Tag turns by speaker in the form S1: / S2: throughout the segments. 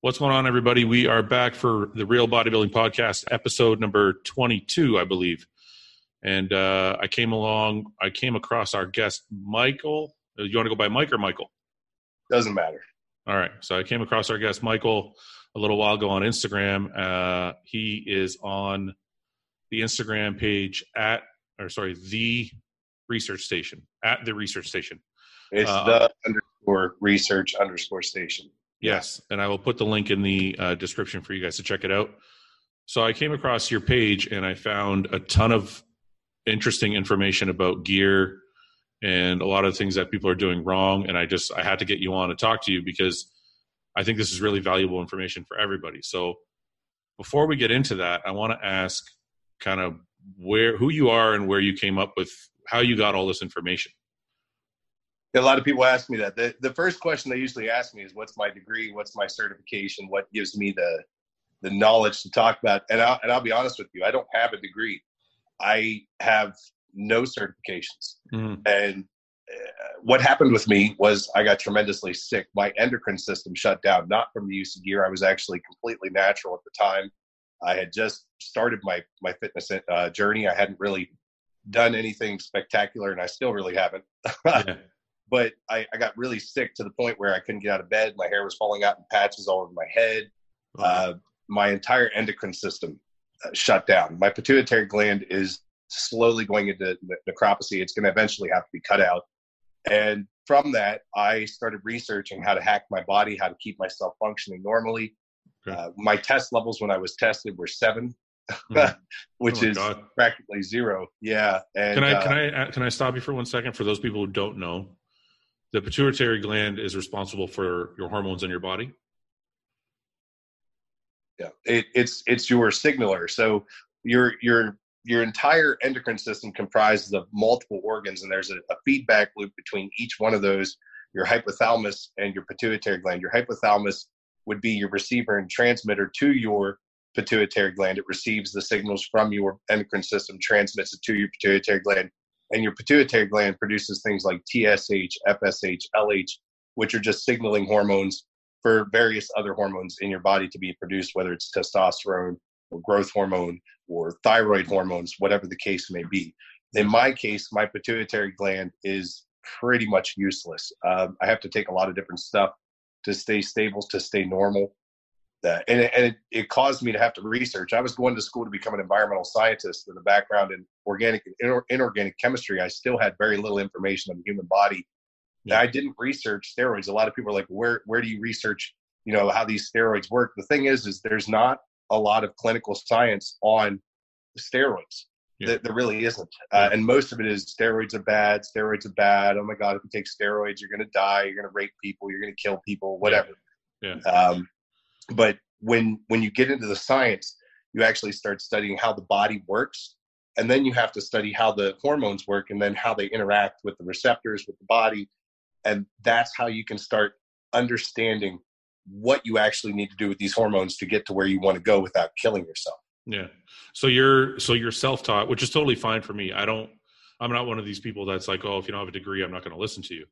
S1: What's going on, everybody? We are back for the Real Bodybuilding Podcast, episode number 22, I believe. And uh, I came along, I came across our guest, Michael. Uh, You want to go by Mike or Michael?
S2: Doesn't matter.
S1: All right. So I came across our guest, Michael, a little while ago on Instagram. Uh, he is on the Instagram page at, or sorry, the research station, at the research station.
S2: It's
S1: Uh,
S2: the underscore research underscore station.
S1: Yes, and I will put the link in the uh, description for you guys to check it out. So I came across your page and I found a ton of interesting information about gear and a lot of things that people are doing wrong. And I just I had to get you on to talk to you because I think this is really valuable information for everybody. So before we get into that, I want to ask kind of where who you are and where you came up with how you got all this information.
S2: A lot of people ask me that. The, the first question they usually ask me is, "What's my degree? What's my certification? What gives me the the knowledge to talk about?" And I'll, and I'll be honest with you, I don't have a degree. I have no certifications.
S1: Mhm.
S2: And uh, what happened with me was I got tremendously sick. My endocrine system shut down, not from the use of gear. I was actually completely natural at the time. I had just started my my fitness uh, journey. I hadn't really done anything spectacular, and I still really haven't.
S1: Yeah.
S2: But I, I got really sick to the point where I couldn't get out of bed. My hair was falling out in patches all over my head. Uh, my entire endocrine system uh, shut down. My pituitary gland is slowly going into ne- necropsy. It's going to eventually have to be cut out. And from that, I started researching how to hack my body, how to keep myself functioning normally.
S1: Okay.
S2: Uh, my test levels when I was tested were seven,
S1: Mhm.
S2: which
S1: Oh
S2: is
S1: God.
S2: practically zero. Yeah. And,
S1: Can I
S2: uh,
S1: can I can I stop you for one second? For those people who don't know, the pituitary gland is responsible for your hormones in your body.
S2: yeah it, it's it's your signaler. So your your your entire endocrine system comprises of multiple organs and there's a, a feedback loop between each one of those. Your hypothalamus and your pituitary gland. Your hypothalamus would be your receiver and transmitter to your pituitary gland. It receives the signals from your endocrine system transmits it to your pituitary gland and your pituitary gland produces things like tsh fsh lh which are just signaling hormones for various other hormones in your body to be produced, whether it's testosterone or growth hormone or thyroid hormones, whatever the case may be. In my case, my pituitary gland is pretty much useless. Um, I have to take a lot of different stuff to stay stable, to stay normal. Uh, and it, and it, it caused me to have to research. I was going to school to become an environmental scientist with a background in organic and inor- inorganic chemistry. I still had very little information on the human body
S1: Yeah.
S2: I didn't research steroids. A lot of people are like, where where do you research, you know, how these steroids work? The thing is, is there's not a lot of clinical science on steroids.
S1: Yeah.
S2: There, there really isn't, uh, and most of it is steroids are bad. Steroids are bad. Oh my god, if you take steroids, you're going to die. You're going to rape people. You're going to kill people. Whatever.
S1: Yeah.
S2: Um, but when when you get into the science, you actually start studying how the body works, and then you have to study how the hormones work, and then how they interact with the receptors with the body, and that's how you can start understanding what you actually need to do with these hormones to get to where you want to go without killing yourself.
S1: Yeah. So you're so you're self taught, which is totally fine for me. I don't. I'm not one of these people that's like, oh, if you don't have a degree, I'm not going to listen to you.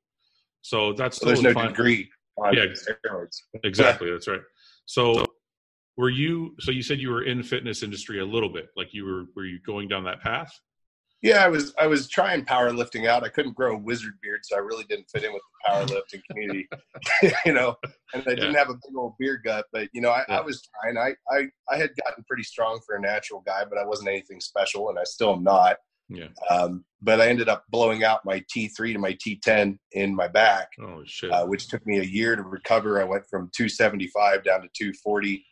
S1: So that's
S2: So there's no
S1: fine.
S2: degree on
S1: Yeah.
S2: steroids.
S1: Exactly. That's right. So were you? So you said you were in fitness industry a little bit. Like you were. Were you going down that path?
S2: Yeah, I was I was trying powerlifting out. I couldn't grow a wizard beard, so I really didn't fit in with the powerlifting community. you know, and I didn't have a big old beer gut, but you know, I,
S1: Yeah.
S2: I was trying. I, I I had gotten pretty strong for a natural guy, but I wasn't anything special, and I still am not.
S1: Yeah.
S2: Um, but I ended up blowing out my T3 to my T10 in my back,
S1: Oh shit.
S2: uh, which took me a year to recover. I went from 275 down to 240,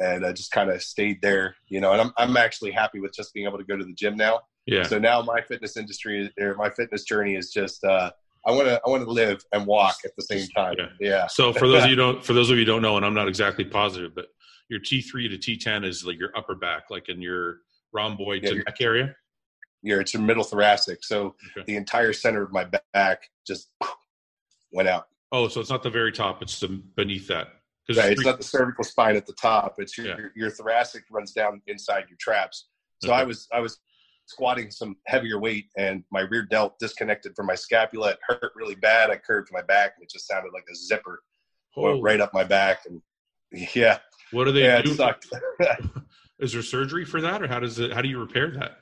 S2: and I just kind of stayed there. You know, and I'm I'm actually happy with just being able to go to the gym now.
S1: yeah.
S2: So now my fitness industry or my fitness journey is just uh, I want to I want to live and walk at the same time.
S1: Yeah.
S2: Yeah.
S1: So for those of you don't, for those of you don't know, and I'm not exactly positive, but your T3 to T10 is like your upper back, like in your rhomboid
S2: Yeah,
S1: to neck area.
S2: You're it's your middle thoracic, so
S1: Okay.
S2: the entire center of my back just went out.
S1: Oh, so it's not the very top; it's the beneath that.
S2: Right.
S1: there's
S2: It's not the cervical spine at the top. It's your,
S1: Yeah.
S2: your your thoracic runs down inside your traps. So
S1: Okay.
S2: I was I was squatting some heavier weight and my rear delt disconnected from my scapula. It hurt really bad. I curved my back and it just sounded like a zipper went right up my back and Yeah.
S1: What do they
S2: yeah,
S1: do?
S2: it sucked.
S1: Is there surgery for that, or how does it? How do you repair that?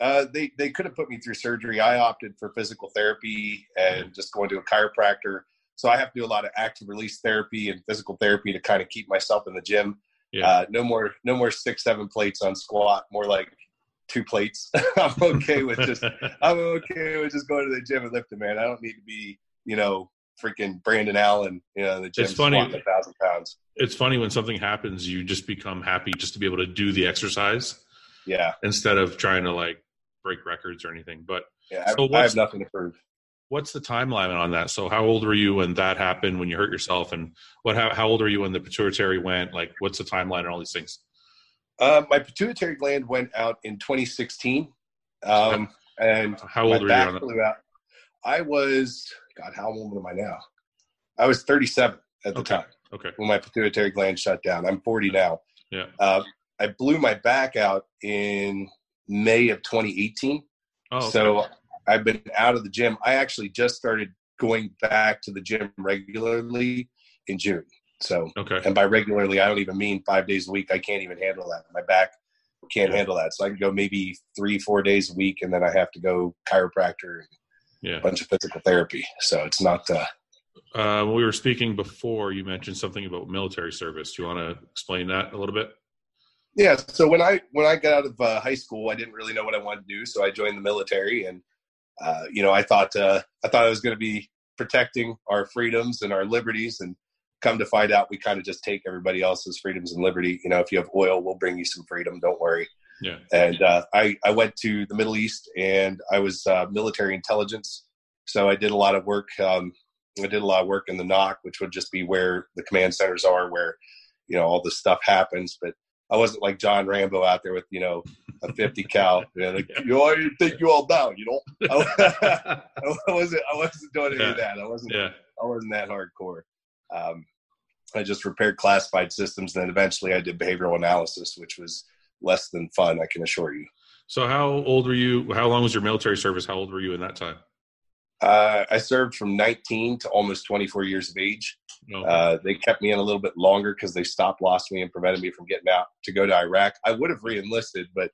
S2: Uh, they they could have put me through surgery. I opted for physical therapy and just going to a chiropractor. So I have to do a lot of active release therapy and physical therapy to kind of keep myself in the gym.
S1: Yeah.
S2: Uh, no more no more six seven plates on squat. More like two plates. I'm okay with just I'm okay with just going to the gym and lifting, man. I don't need to be you know freaking Brandon Allen, you know, the gym
S1: It's funny.
S2: squatting a thousand pounds.
S1: it's funny when something happens, you just become happy just to be able to do the exercise
S2: Yeah,
S1: instead of trying to like break records or anything. But
S2: yeah. I,
S1: So
S2: I have nothing to prove.
S1: what's the timeline on that? So how old were you when that happened? When you hurt yourself, and what? How, how old are you when the pituitary went? Like, what's the timeline and all these things?
S2: Uh, my pituitary gland went out in 2016, um, and
S1: How old were you on
S2: flew out. I was God. How old am I now? I was 37 at the
S1: Okay.
S2: time
S1: Okay.
S2: when my pituitary gland shut down. I'm 40 now.
S1: Yeah.
S2: Uh, I blew my back out in May of 2018.
S1: Oh, okay.
S2: So I've been out of the gym. I actually just started going back to the gym regularly in June. So,
S1: okay.
S2: and by regularly, I don't even mean five days a week. I can't even handle that. My back can't handle that. So I can go maybe three, four days a week, and then I have to go chiropractor, and
S1: Yeah.
S2: a bunch of physical therapy. So it's not. Uh,
S1: Uh, when we were speaking before, you mentioned something about military service. Do you want to explain that a little bit?
S2: Yeah. So when I when I got out of uh, high school, I didn't really know what I wanted to do. So I joined the military, and uh, you know, I thought uh, I thought I was going to be protecting our freedoms and our liberties, and come to find out, we kind of just take everybody else's freedoms and liberty. You know, if you have oil, we'll bring you some freedom. Don't worry.
S1: Yeah.
S2: And uh, I I went to the Middle East, and I was uh, military intelligence. So I did a lot of work. Um, I did a lot of work in the NOC, which would just be where the command centers are, where you know all this stuff happens. But I wasn't like John Rambo out there with you know a 50 cal. You know, like, you I didn't take you all down. You know, I, I wasn't. I wasn't doing any of that. I wasn't.
S1: yeah.
S2: I wasn't that hardcore. Um, I just repaired classified systems, and then eventually I did behavioral analysis, which was less than fun. I can assure you.
S1: So how old were you? How long was your military service? How old were you in that time?
S2: Uh, I served from 19 to almost 24 years of age.
S1: No.
S2: Uh, they kept me in a little bit longer because they stopped lost me and prevented me from getting out to go to Iraq. I would have reenlisted, but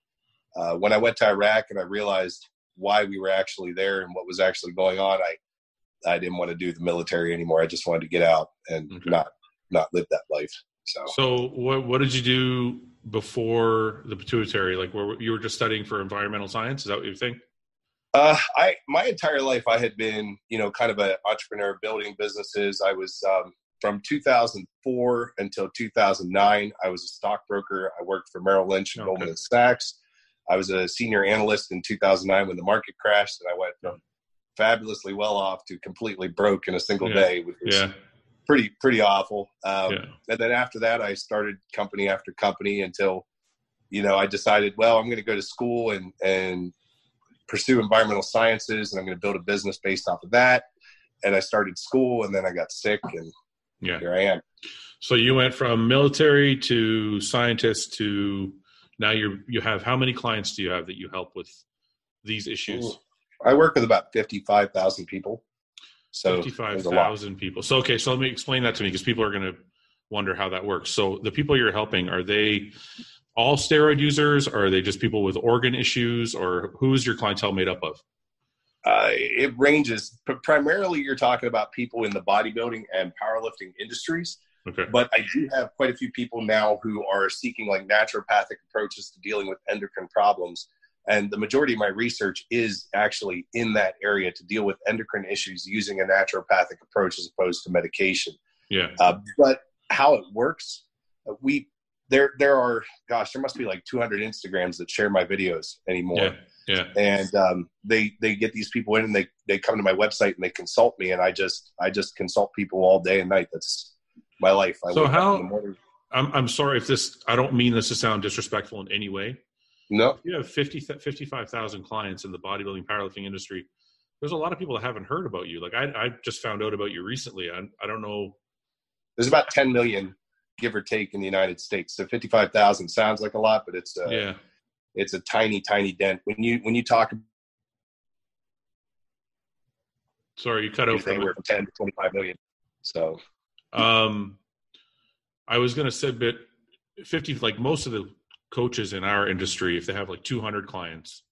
S2: uh, when I went to Iraq and I realized why we were actually there and what was actually going on, I I didn't want to do the military anymore. I just wanted to get out and
S1: Okay.
S2: not not live that life. So
S1: So what what did you do before the pituitary? Like, where you were just studying for environmental science? Is that what you think?
S2: Uh, I my entire life I had been you know kind of an entrepreneur building businesses. I was um, from 2004 until 2009. I was a stockbroker. I worked for Merrill Lynch and
S1: Okay.
S2: Goldman Sachs. I was a senior analyst in 2009 when the market crashed, and I went from fabulously well off to completely broke in a single
S1: Yeah.
S2: day, which was
S1: Yeah.
S2: pretty pretty awful. Um,
S1: yeah.
S2: and then after that i started company after company until you know i decided well i'm going to go to school and and pursue environmental sciences and i'm going to build a business based off of that and i started school and then i got sick and
S1: Yeah.
S2: here i am
S1: So you went from military to scientist to now you're you have how many clients do you have that you help with these issues?
S2: i work with about 55000 people so
S1: Fifty-five
S2: there's a lot.
S1: thousand people. So okay, so let me explain that to me because people are going to wonder how that works. So the people you're helping are they all steroid users? Or are they just people with organ issues? Or who is your clientele made up of?
S2: Uh, it ranges but primarily you're talking about people in the bodybuilding and powerlifting industries
S1: Okay.
S2: but I do have quite a few people now who are seeking like naturopathic approaches to dealing with endocrine problems. And the majority of my research is actually in that area to deal with endocrine issues using a naturopathic approach as opposed to medication.
S1: Yeah.
S2: Uh, but how it works, uh, we there there are gosh, there must be like 200 Instagrams that share my videos anymore
S1: Yeah. Yeah.
S2: and um, they they get these people in and they they come to my website and they consult me and I just I just consult people all day and night. That's my life. I
S1: So how-
S2: in the morning.
S1: I'm I'm sorry if this I don't mean this to sound disrespectful in any way.
S2: No,
S1: You have 50 55,000 clients in the bodybuilding powerlifting industry. There's a lot of people that haven't heard about you. Like I I just found out about you recently. I I don't know
S2: there's about 10 million give or take in the United States. So 55,000 sounds like a lot, but it's a,
S1: yeah.
S2: it's a tiny tiny dent. When you when you talk
S1: Sorry, you cut out
S2: about
S1: from
S2: anywhere from 10 to 25 million. So
S1: Um, I was going to say, but 50, like most of the coaches in our industry, if they have like 200 clients,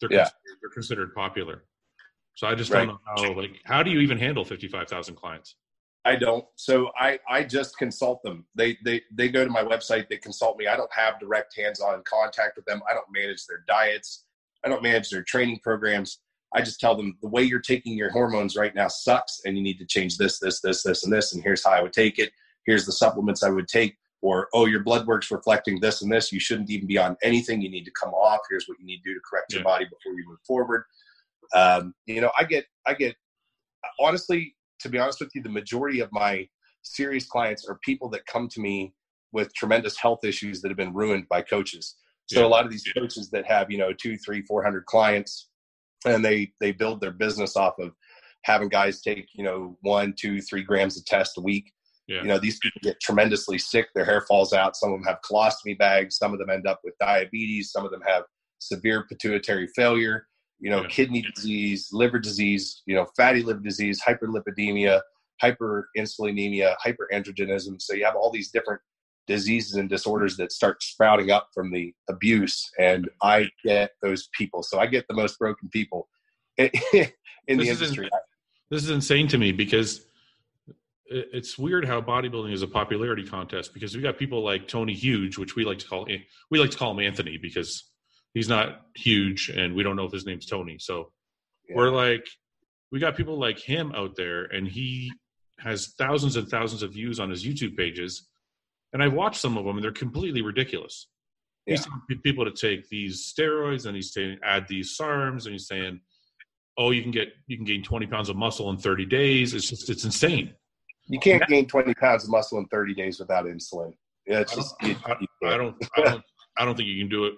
S1: they're,
S2: Yeah.
S1: considered, they're considered popular. So I just
S2: Right.
S1: don't know how, like, how do you even handle 55,000 clients?
S2: I don't. So I I just consult them. They they they go to my website. They consult me. I don't have direct hands-on contact with them. I don't manage their diets. I don't manage their training programs. I just tell them the way you're taking your hormones right now sucks, and you need to change this, this, this, this, and this. And here's how I would take it. Here's the supplements I would take. Or oh, your blood work's reflecting this and this. You shouldn't even be on anything. You need to come off. Here's what you need to do to correct your
S1: Yeah.
S2: body before you move forward. Um, you know, I get I get honestly to be honest with you, the majority of my serious clients are people that come to me with tremendous health issues that have been ruined by coaches. So
S1: Yeah.
S2: a lot of these coaches that have, you know, two, three, four hundred clients and they they build their business off of having guys take, you know, one, two, three grams of test a week.
S1: Yeah.
S2: You know, these people get tremendously sick. Their hair falls out. Some of them have colostomy bags. Some of them end up with diabetes. Some of them have severe pituitary failure you know,
S1: Yeah.
S2: kidney disease, liver disease, you know, fatty liver disease, hyperlipidemia, hyperinsulinemia, hyperandrogenism. So you have all these different diseases and disorders that start sprouting up from the abuse. And I get those people. So I get the most broken people in the
S1: This is
S2: industry.
S1: This is insane to me because it's weird how bodybuilding is a popularity contest because we got people like Tony Huge, which we like to call we like to call him Anthony because he's not huge and we don't know if his name's Tony. So
S2: Yeah.
S1: we're like we got people like him out there and he has thousands and thousands of views on his YouTube pages. And I've watched some of them and they're completely ridiculous. He's
S2: Yeah.
S1: telling people to take these steroids and he's saying add these SARMs and he's saying, oh, you can get you can gain 20 pounds of muscle in 30 days. It's just it's insane.
S2: You can't gain 20 pounds of muscle in 30 days without insulin. Yeah, it's
S1: I
S2: just,
S1: don't, I, I don't I don't I don't think you can do it.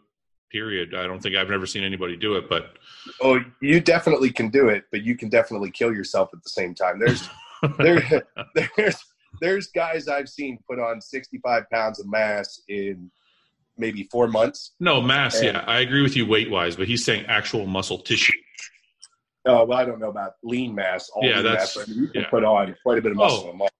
S1: Period. I don't think I've never seen anybody do it, but
S2: Oh, you definitely can do it, but you can definitely kill yourself at the same time. There's there, there's there's guys I've seen put on 65 pounds of mass in maybe four months.
S1: no mass.
S2: And-
S1: Yeah, I agree with you weight wise, but he's saying actual muscle tissue.
S2: Oh, well, I don't know about lean mass. All
S1: Yeah, that's-
S2: mass, but you can
S1: yeah.
S2: put on quite a bit of oh. muscle
S1: Oh.
S2: a month.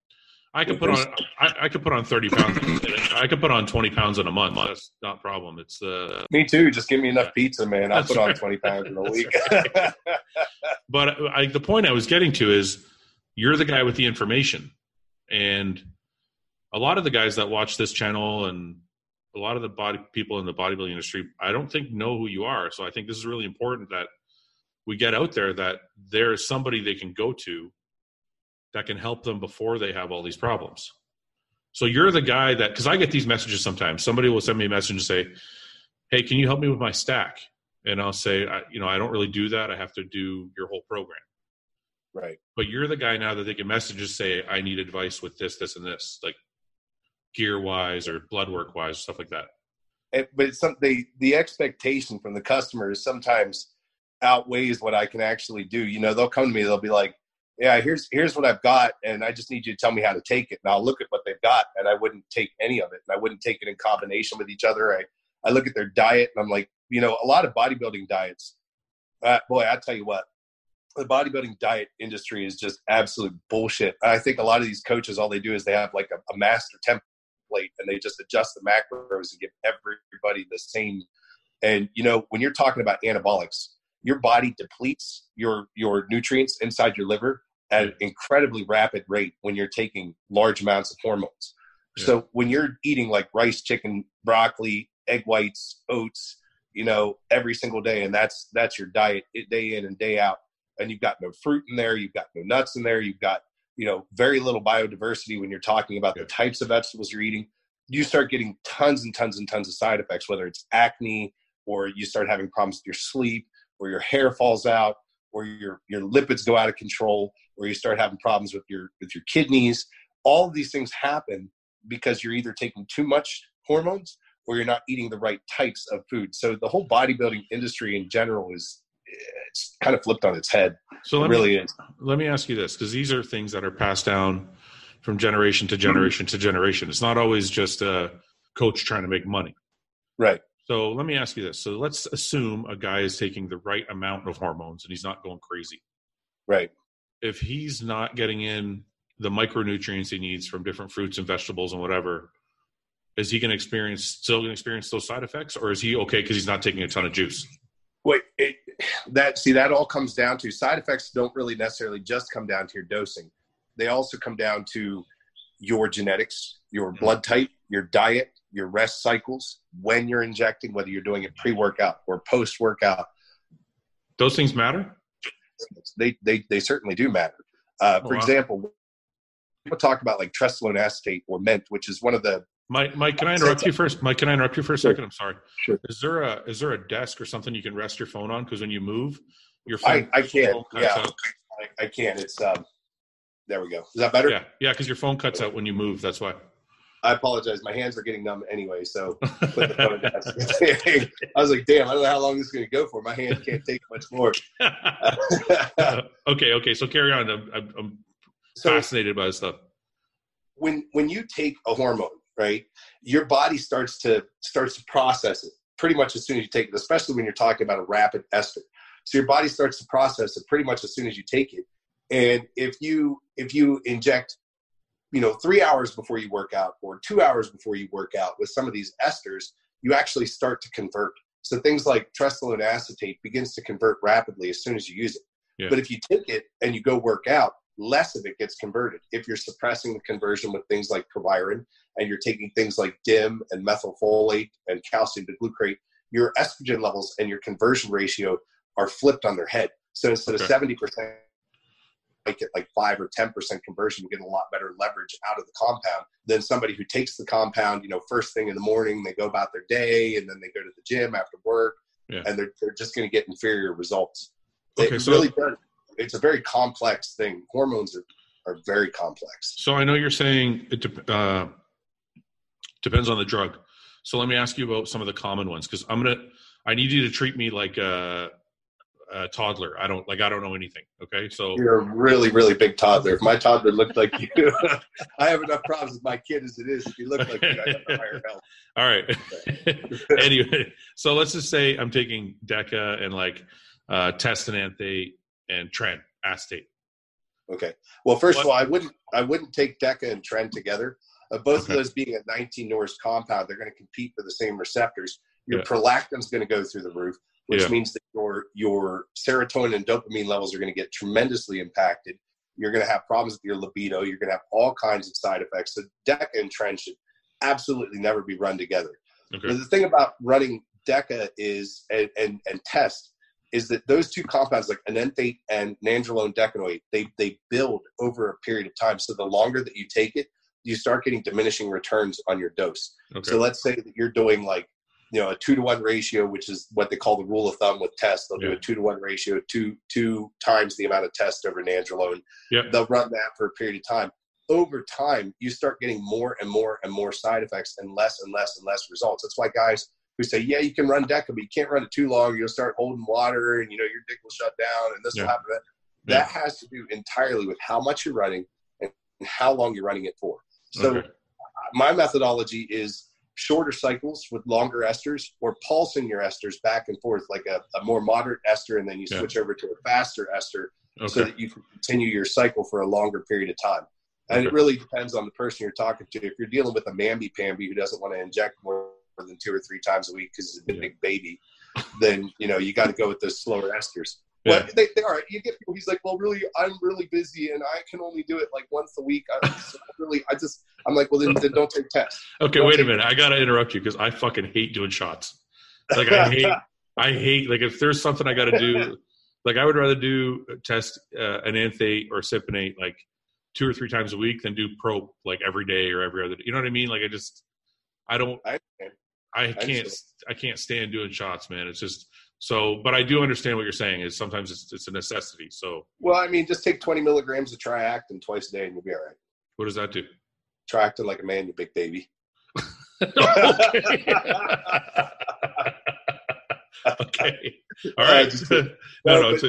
S1: I could put on I, I could put on 30 pounds. I could put on 20 pounds in a month. That's not a problem. It's uh
S2: Me too. Just give me enough pizza, man. I'll put on 20 pounds in a week.
S1: but I, the point I was getting to is you're the guy with the information, and a lot of the guys that watch this channel and a lot of the body people in the bodybuilding industry, I don't think know who you are. So I think this is really important that we get out there that there is somebody they can go to that can help them before they have all these problems. So you're the guy that because I get these messages sometimes. Somebody will send me a message and say, "Hey, can you help me with my stack?" And I'll say, I, "You know, I don't really do that. I have to do your whole program."
S2: right.
S1: but you're the guy now that they can message and say i need advice with this this and this like gear wise or blood work wise stuff like that
S2: And, but it's some, they, the expectation from the customers sometimes outweighs what I can actually do. You know, they'll come to me, they'll be like, yeah, here's, here's what I've got. And I just need you to tell me how to take it. And I'll look at what they've got and I wouldn't take any of it. And I wouldn't take it in combination with each other. I, I look at their diet and I'm like, you know, a lot of bodybuilding diets, uh, boy, I tell you what, the bodybuilding diet industry is just absolute bullshit. I think a lot of these coaches, all they do is they have like a, a master template and they just adjust the macros and give everybody the same. And you know, when you're talking about anabolics, your body depletes your your nutrients inside your liver at an incredibly rapid rate when you're taking large amounts of hormones.
S1: Yeah.
S2: So when you're eating like rice, chicken, broccoli, egg whites, oats, you know, every single day, and that's that's your diet day in and day out, and you've got no fruit in there, you've got no nuts in there, you've got you know very little biodiversity when you're talking about
S1: Yeah.
S2: the types of vegetables you're eating. You start getting tons and tons and tons of side effects, whether it's acne or you start having problems with your sleep, or your hair falls out, or your your lipids go out of control, or you start having problems with your with your kidneys. All of these things happen because you're either taking too much hormones or you're not eating the right types of food. So the whole bodybuilding industry in general is it's kind of flipped on its head.
S1: so
S2: It really
S1: me
S2: is.
S1: let me ask you this because these are things that are passed down from generation to generation to generation it's not always just a coach trying to make money
S2: Right.
S1: So let me ask you this so let's assume a guy is taking the right amount of hormones and he's not going crazy
S2: Right.
S1: if he's not getting in the micronutrients he needs from different fruits and vegetables and whatever, is he going to experience still going to experience those side effects, or is he okay because he's not taking a ton of juice?
S2: Wait, it, that see that all comes down to side effects. Don't really necessarily just come down to your dosing. They also come down to your genetics, your
S1: Mm-hmm.
S2: blood type, your diet, your rest cycles, when you're injecting, whether you're doing it pre-workout or post-workout.
S1: Those things matter.
S2: They they they certainly do matter. Uh,
S1: Oh,
S2: for
S1: wow.
S2: example, people talk about like trestolone acetate or ment, which is one of the
S1: Mike, Mike, can I interrupt you first? Mike, can I interrupt you for a
S2: Sure.
S1: second? I'm sorry.
S2: Sure.
S1: Is there a is there a desk or something you can rest your phone on? Because when you move, your phone.
S2: I, I
S1: can't.
S2: yeah
S1: out.
S2: I, I can. It's um there we go. Is that better?
S1: Yeah, yeah, because your phone cuts out when you move. That's why.
S2: I apologize. My hands are getting numb anyway, so put the phone down. I was like, damn, I don't know how long this is going to go for. My hand can't take much more.
S1: okay, okay. So carry on. I'm, I'm, I'm
S2: so
S1: fascinated by this stuff.
S2: when when you take a hormone, right, your body starts to starts to process it pretty much as soon as you take it, especially when you're talking about a rapid ester. So your body starts to process it pretty much as soon as you take it. And if you if you inject, you know, three hours before you work out or two hours before you work out with some of these esters, you actually start to convert. So things like trestolone acetate begins to convert rapidly as soon as you use it.
S1: Yeah.
S2: But if you take it and you go work out, less of it gets converted. If you're suppressing the conversion with things like proviron and you're taking things like DIM and methylfolate and calcium to glucarate your estrogen levels and your conversion ratio are flipped on their head. So instead of
S1: Okay.
S2: 70%, it like 5 or 10% conversion, you get a lot better leverage out of the compound than somebody who takes the compound, you know, first thing in the morning, they go about their day and then they go to the gym after work
S1: Yeah.
S2: and they're, they're just going to get inferior results.
S1: Okay,
S2: it
S1: so-
S2: really does. It's a very complex thing. Hormones are, are very complex.
S1: So I know you're saying it dep uh, depends on the drug. So let me ask you about some of the common ones because I'm gonna. I need you to treat me like a, a toddler. I don't like. I don't know anything. Okay, so
S2: You're a really, really big toddler. If my toddler looked like you, I have enough problems with my kid as it is. If you look like you, I got hire help.
S1: all right. anyway, so let's just say I'm taking Deca and like uh, Test enanthate and Tren acetate.
S2: Okay. Well, first
S1: What-
S2: of all, I wouldn't I wouldn't take DECA and Tren together. Uh, both
S1: Okay.
S2: of those being a 19 Norris compound, they're going to compete for the same receptors. Your
S1: Yeah.
S2: prolactin's going to go through the roof, which
S1: Yeah.
S2: means your your serotonin and dopamine levels are going to get tremendously impacted. You're going to have problems with your libido. You're going to have all kinds of side effects. So DECA and Tren should absolutely never be run together.
S1: Okay.
S2: The thing about running DECA is and, and, and test is that those two compounds like enanthate and nandrolone decanoate they they build over a period of time. So the longer that you take it, you start getting diminishing returns on your dose.
S1: Okay.
S2: So let's say that you're doing like you know a two to one ratio, which is what they call the rule of thumb with tests. They'll do a two to one ratio, two two times the amount of test over nandrolone.
S1: Yep.
S2: They'll run that for a period of time. Over time, you start getting more and more and more side effects and less and less and less results. That's why guys who say, "Yeah, you can run DECA, but you can't run it too long. You'll start holding water, and you know your dick will shut down, and this
S1: Yeah.
S2: will happen." That,
S1: Yeah.
S2: has to do entirely with how much you're running and how long you're running it for. So
S1: Okay.
S2: my methodology is shorter cycles with longer esters or pulsing your esters back and forth like a, a more moderate ester and then you
S1: Yeah.
S2: switch over to a faster ester so that you can continue your cycle for a longer period of time. And it really depends on the person you're talking to. If you're dealing with a mamby pamby who doesn't want to inject more than two or three times a week because he's a
S1: Yeah.
S2: big baby then you know you got to go with those slower esters
S1: Yeah.
S2: but they, they are. You get people. He's like, well, really, I'm really busy, and I can only do it like once a week. I so really, I just, I'm like, well, then, then don't take tests.
S1: Okay, wait a minute. I gotta interrupt you because I fucking hate doing shots. Like I hate, I hate. Like if there's something I gotta do, like I would rather do test uh, enanthate or cypionate like two or three times a week than do pro like every day or every other. day. You know what I mean? Like I just, I don't,
S2: I.
S1: I can't, I can't stand doing shots, man. It's just so. But I do understand what you're saying. Is sometimes it's it's a necessity. So
S2: Well, I mean, just take 20 milligrams of Triactin twice a day, and you'll be all right.
S1: what does that do?
S2: Triactin like a man, you big baby.
S1: okay. okay. All right. no,
S2: No,
S1: no. A,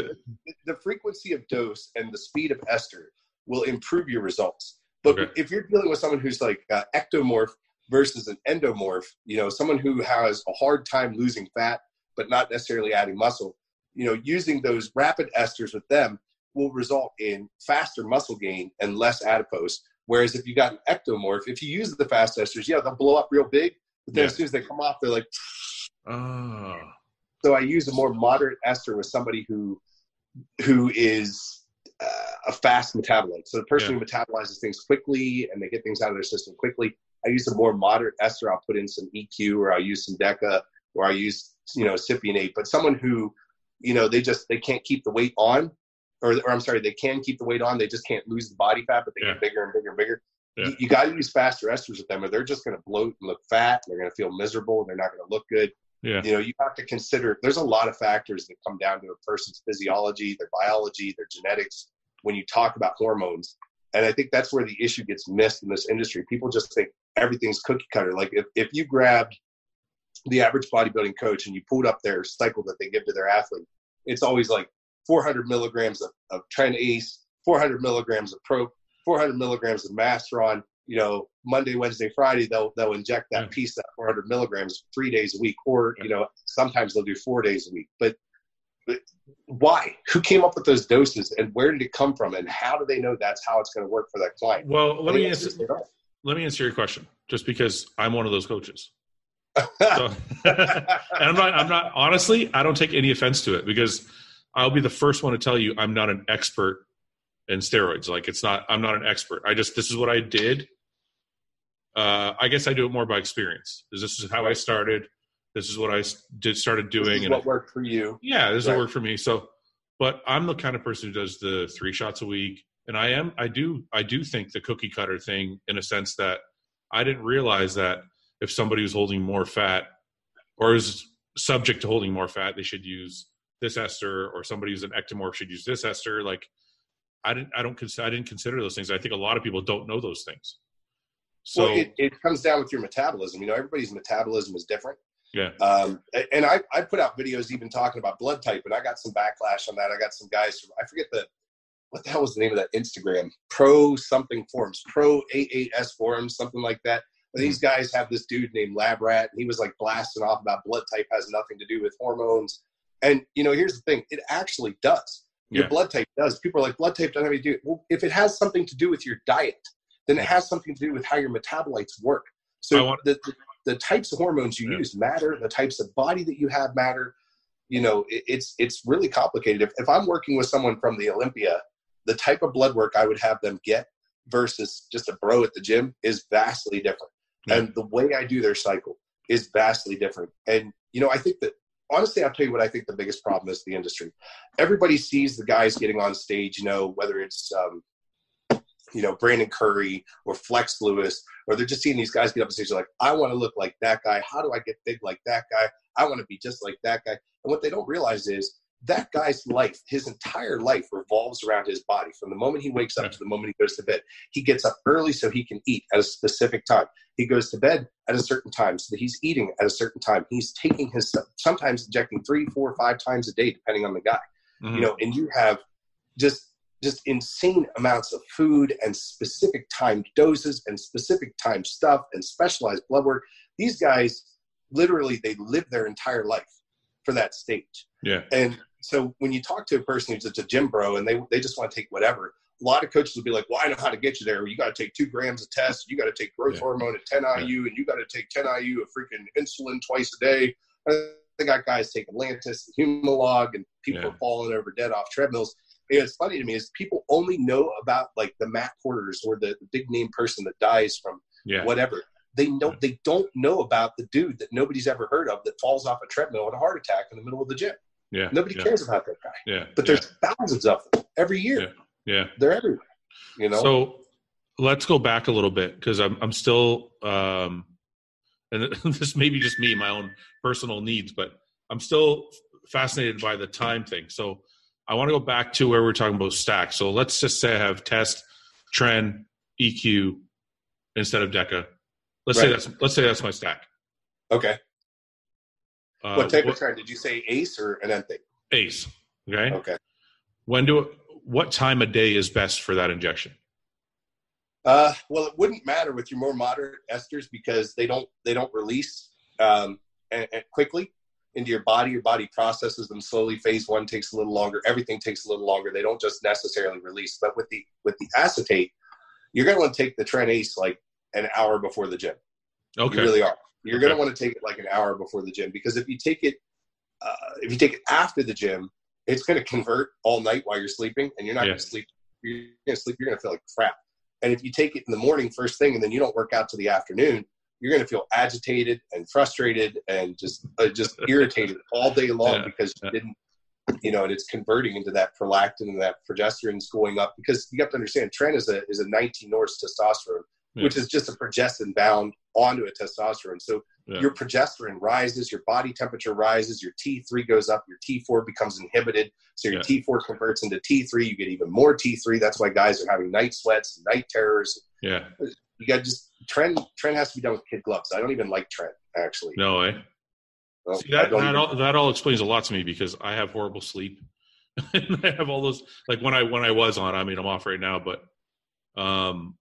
S2: the frequency of dose and the speed of ester will improve your results. But
S1: Okay.
S2: if you're dealing with someone who's like uh, ectomorph versus an endomorph, you know, someone who has a hard time losing fat but not necessarily adding muscle, you know, using those rapid esters with them, will result in faster muscle gain and less adipose. Whereas if you got an ectomorph, if you use the fast esters, yeah, they'll blow up real big, but then
S1: Yeah.
S2: as soon as they come off, they're like.
S1: Oh.
S2: So I use a more moderate ester with somebody who who is uh, a fast metabolite. So the person who metabolizes things quickly and they get things out of their system quickly. I use a more moderate ester. I'll put in some EQ or I'll use some Deca or I use you know Cypionate. But someone who you know they just they can't keep the weight on, or, or I'm sorry, they can keep the weight on. They just can't lose the body fat, but they
S1: Yeah.
S2: get bigger and bigger and bigger.
S1: Yeah.
S2: You, you got to use faster esters with them, or they're just going to bloat and look fat. They're going to feel miserable. And they're not going to look good
S1: Yeah.
S2: you know you have to consider there's a lot of factors that come down to a person's physiology their biology their genetics when you talk about hormones and i think that's where the issue gets missed in this industry people just think everything's cookie cutter like if, if you grabbed the average bodybuilding coach and you pulled up their cycle that they give to their athlete it's always like 400 milligrams of, of tren ace 400 milligrams of pro 400 milligrams of masteron you know monday wednesday friday they'll they'll inject that piece that 400 milligrams three days a week or you know sometimes they'll do four days a week. But, but why? Who came up with those doses and where did it come from and how do they know that's how it's going to work for that client?
S1: Well, let me
S2: answer
S1: answer,
S2: is they don't.
S1: let me answer your question, just because I'm one of those coaches. So, and I'm not. I'm not. Honestly, I don't take any offense to it because I'll be the first one to tell you I'm not an expert in steroids. Like it's not. I'm not an expert. I just this is what I did. Uh, I guess I do it more by experience. This is how I started. This is what I did started
S2: this
S1: doing,
S2: is
S1: and
S2: what worked for you
S1: yeah, this
S2: Right.
S1: will work for me. So, but I'm the kind of person who does the three shots a week, and I am. I do. I do think the cookie cutter thing, in a sense that I didn't realize that if somebody was holding more fat or is subject to holding more fat, they should use this ester, or somebody who's an ectomorph should use this ester. Like, I didn't. I don't. Cons- I didn't consider those things. I think a lot of people don't know those things. So
S2: well it, it comes down with your metabolism you know everybody's metabolism is different
S1: yeah,
S2: Um, and I, I put out videos even talking about blood type, and I got some backlash on that. I got some guys from I forget the what the hell was the name of that Instagram pro something forums pro AAS forums something like that. These hmm. guys have this dude named Lab Rat, and he was like blasting off about blood type has nothing to do with hormones. And you know, here's the thing: it actually does. Your
S1: Yeah.
S2: blood type does. People are like, blood type doesn't have anything to do. Well, if it has something to do with your diet, then it has something to do with how your metabolites work. So
S1: want-
S2: the, the the types of hormones you
S1: Yeah.
S2: use matter. The types of body that you have matter. You know, it, it's it's really complicated. If if I'm working with someone from the Olympia, the type of blood work I would have them get versus just a bro at the gym is vastly different.
S1: Yeah.
S2: And the way I do their cycle is vastly different. And you know, I think that honestly, I'll tell you what I think the biggest problem is the industry. Everybody sees the guys getting on stage, you know, whether it's um, you know, Brandon Curry or Flex Lewis, or they're just seeing these guys get up on stage. They're like, I want to look like that guy. How do I get big like that guy? I want to be just like that guy. And what they don't realize is that guy's life, his entire life revolves around his body. From the moment he wakes up to the moment he goes to bed, he gets up early so he can eat at a specific time. He goes to bed at a certain time so that he's eating at a certain time. He's taking his sometimes injecting three, four, five times a day, depending on the guy
S1: Mhm.
S2: you know and you have just just insane amounts of food and specific timed doses and specific time stuff and specialized blood work these guys literally they live their entire life for that stage
S1: yeah,
S2: and so when you talk to a person who's just a gym bro and they, they just want to take whatever a lot of coaches will be like well i know how to get you there you got to take two grams of test you got to take growth
S1: Yeah.
S2: hormone at 10 iu and you got to take 10 iu of freaking insulin twice a day they got guys taking lantus and humalog and people
S1: Yeah.
S2: are falling over dead off treadmills and it's funny to me is people only know about like the matt porters or the, the big name person that dies from
S1: yeah.
S2: whatever they know
S1: Yeah.
S2: they don't know about the dude that nobody's ever heard of that falls off a treadmill with a heart attack in the middle of the gym
S1: yeah,
S2: nobody
S1: yeah,
S2: cares about that guy
S1: Yeah,
S2: but
S1: yeah,
S2: there's thousands of them every year.
S1: yeah.
S2: They're everywhere. You know.
S1: So let's go back a little bit because I'm I'm still um, and this may be just me, my own personal needs, but I'm still fascinated by the time thing. So I want to go back to where we we're talking about stack. So let's just say I have test, tren, EQ instead of Deca. Let's say that's let's say that's my stack.
S2: okay.
S1: Uh,
S2: what type of tren did you say? Ace or an Enthic?
S1: ace? Okay.
S2: Okay.
S1: When do what time of day is best for that injection?
S2: Uh, well, it wouldn't matter with your more moderate esters because they don't they don't release um, and, and quickly into your body. Your body processes them slowly. Phase one takes a little longer. Everything takes a little longer. They don't just necessarily release. But with the with the acetate, you're going to want to take the Tren Ace like an hour before the gym.
S1: Okay.
S2: You really are. You're
S1: Okay.
S2: going to want to take it like an hour before the gym because if you take it, uh, if you take it after the gym, it's going to convert all night while you're sleeping, and you're not
S1: Yeah.
S2: going to sleep. You're going to sleep. You're going to feel like crap. And if you take it in the morning first thing, and then you don't work out to the afternoon, you're going to feel agitated and frustrated and just uh, just irritated all day long
S1: Yeah.
S2: because you didn't. You know, and it's converting into that prolactin and that progesterone's going up because you have to understand tren is a is a 19 Norse testosterone,
S1: Yeah.
S2: which is just a progestin bound onto a testosterone. So
S1: Yeah.
S2: your progesterone rises, your body temperature rises, your T3 goes up, your T4 becomes inhibited. So your
S1: Yeah.
S2: T4 converts into T3. You get even more T3. That's why guys are having night sweats, night terrors.
S1: Yeah.
S2: You got just tren. Tren has to be done with kid gloves. I don't even like tren actually.
S1: No way.
S2: No,
S1: See,
S2: I
S1: that, that,
S2: even-
S1: all, that all explains a lot to me because I have horrible sleep. and I have all those like when I when I was on. I mean, I'm off right now, but um,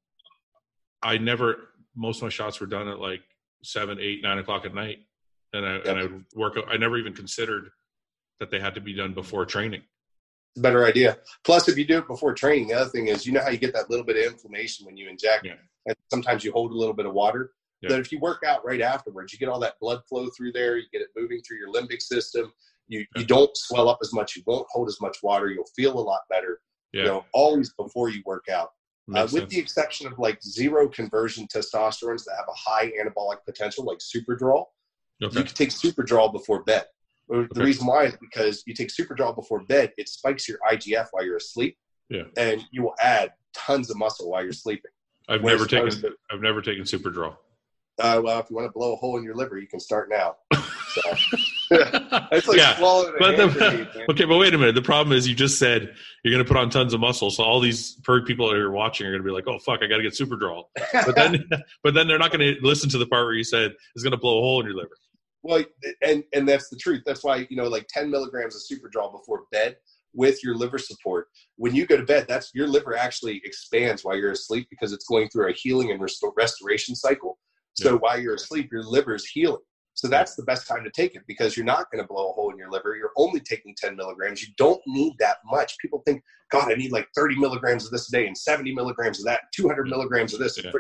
S1: I never. Most of my shots were done at like seven, eight, nine o'clock at night, and I and I would work. I never even considered that they had to be done before training.
S2: Better idea. Plus, if you do it before training, the other thing is, you know how you get that little bit of inflammation when you inject,
S1: Yeah.
S2: and sometimes you hold a little bit of water.
S1: Yeah.
S2: That if you work out right afterwards, you get all that blood flow through there. You get it moving through your limbic system. You you don't swell up as much. You won't hold as much water. You'll feel a lot better.
S1: Yeah,
S2: You know, always before you work out. Uh, with
S1: sense.
S2: the exception of like zero conversion testosterones that have a high anabolic potential, like Superdrol, you
S1: okay.
S2: can take Superdrol before bed. Uh, The
S1: Okay.
S2: reason why is because you take Superdrol before bed, it spikes your IGF while you're asleep,
S1: Yeah.
S2: and you will add tons of muscle while you're sleeping.
S1: I've
S2: Whereas
S1: never taken.
S2: to-
S1: I've never taken Superdrol.
S2: Uh, well, if you want to blow a hole in your liver, you can start now. So, it's like
S1: yeah.
S2: swallowing
S1: But the,
S2: grenade,
S1: okay, but wait a minute. The problem is you just said you're going to put on tons of muscle, so all these perk people that are watching are going to be like, "Oh fuck, I got to get Superdrol." But then, but then they're not going to listen to the part where you said it's going to blow a hole in your liver.
S2: Well, and and that's the truth. That's why you know, like ten milligrams of Superdrol before bed with your liver support. When you go to bed, that's your liver actually expands while you're asleep because it's going through a healing and restore, restoration cycle. So while you're asleep, your liver's healing. So that's the best time to take it because you're not going to blow a hole in your liver. You're only taking 10 milligrams. You don't need that much. People think, God, I need like 30 milligrams of this a day and 70 milligrams of that, 200
S1: Yeah.
S2: milligrams of this.
S1: Yeah.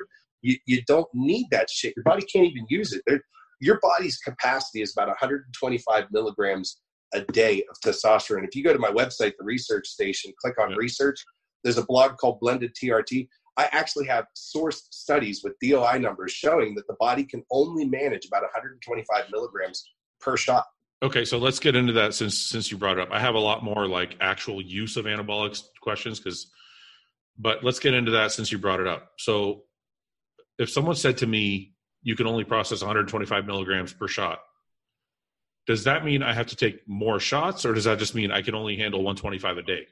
S2: You, you don't need that shit. Your body can't even use it. Your body's capacity is about 125 milligrams a day of testosterone. If you go to my website, the research station, click on
S1: Yeah.
S2: research, there's a blog called Blended TRT. I actually have sourced studies with DOI numbers showing that the body can only manage about 125 milligrams per shot.
S1: Okay, so let's get into that since since you brought it up. I have a lot more like actual use of anabolics questions because, but let's get into that since you brought it up. So, if someone said to me, "You can only process 125 milligrams per shot," does that mean I have to take more shots, or does that just mean I can only handle 125 a day?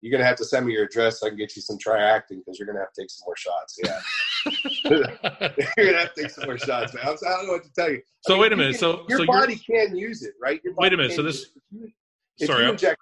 S2: You're going to have to send me your address so I can get you some triacting because you're going to have to take some more shots. Yeah. you're going to have to take some more shots, man. I'm, I don't know what to tell you.
S1: So
S2: I mean,
S1: wait a
S2: you
S1: minute.
S2: can-
S1: So
S2: your
S1: so you're-
S2: body can use it, right? Your
S1: Wait a minute, so this-
S2: If
S1: sorry,
S2: you inject,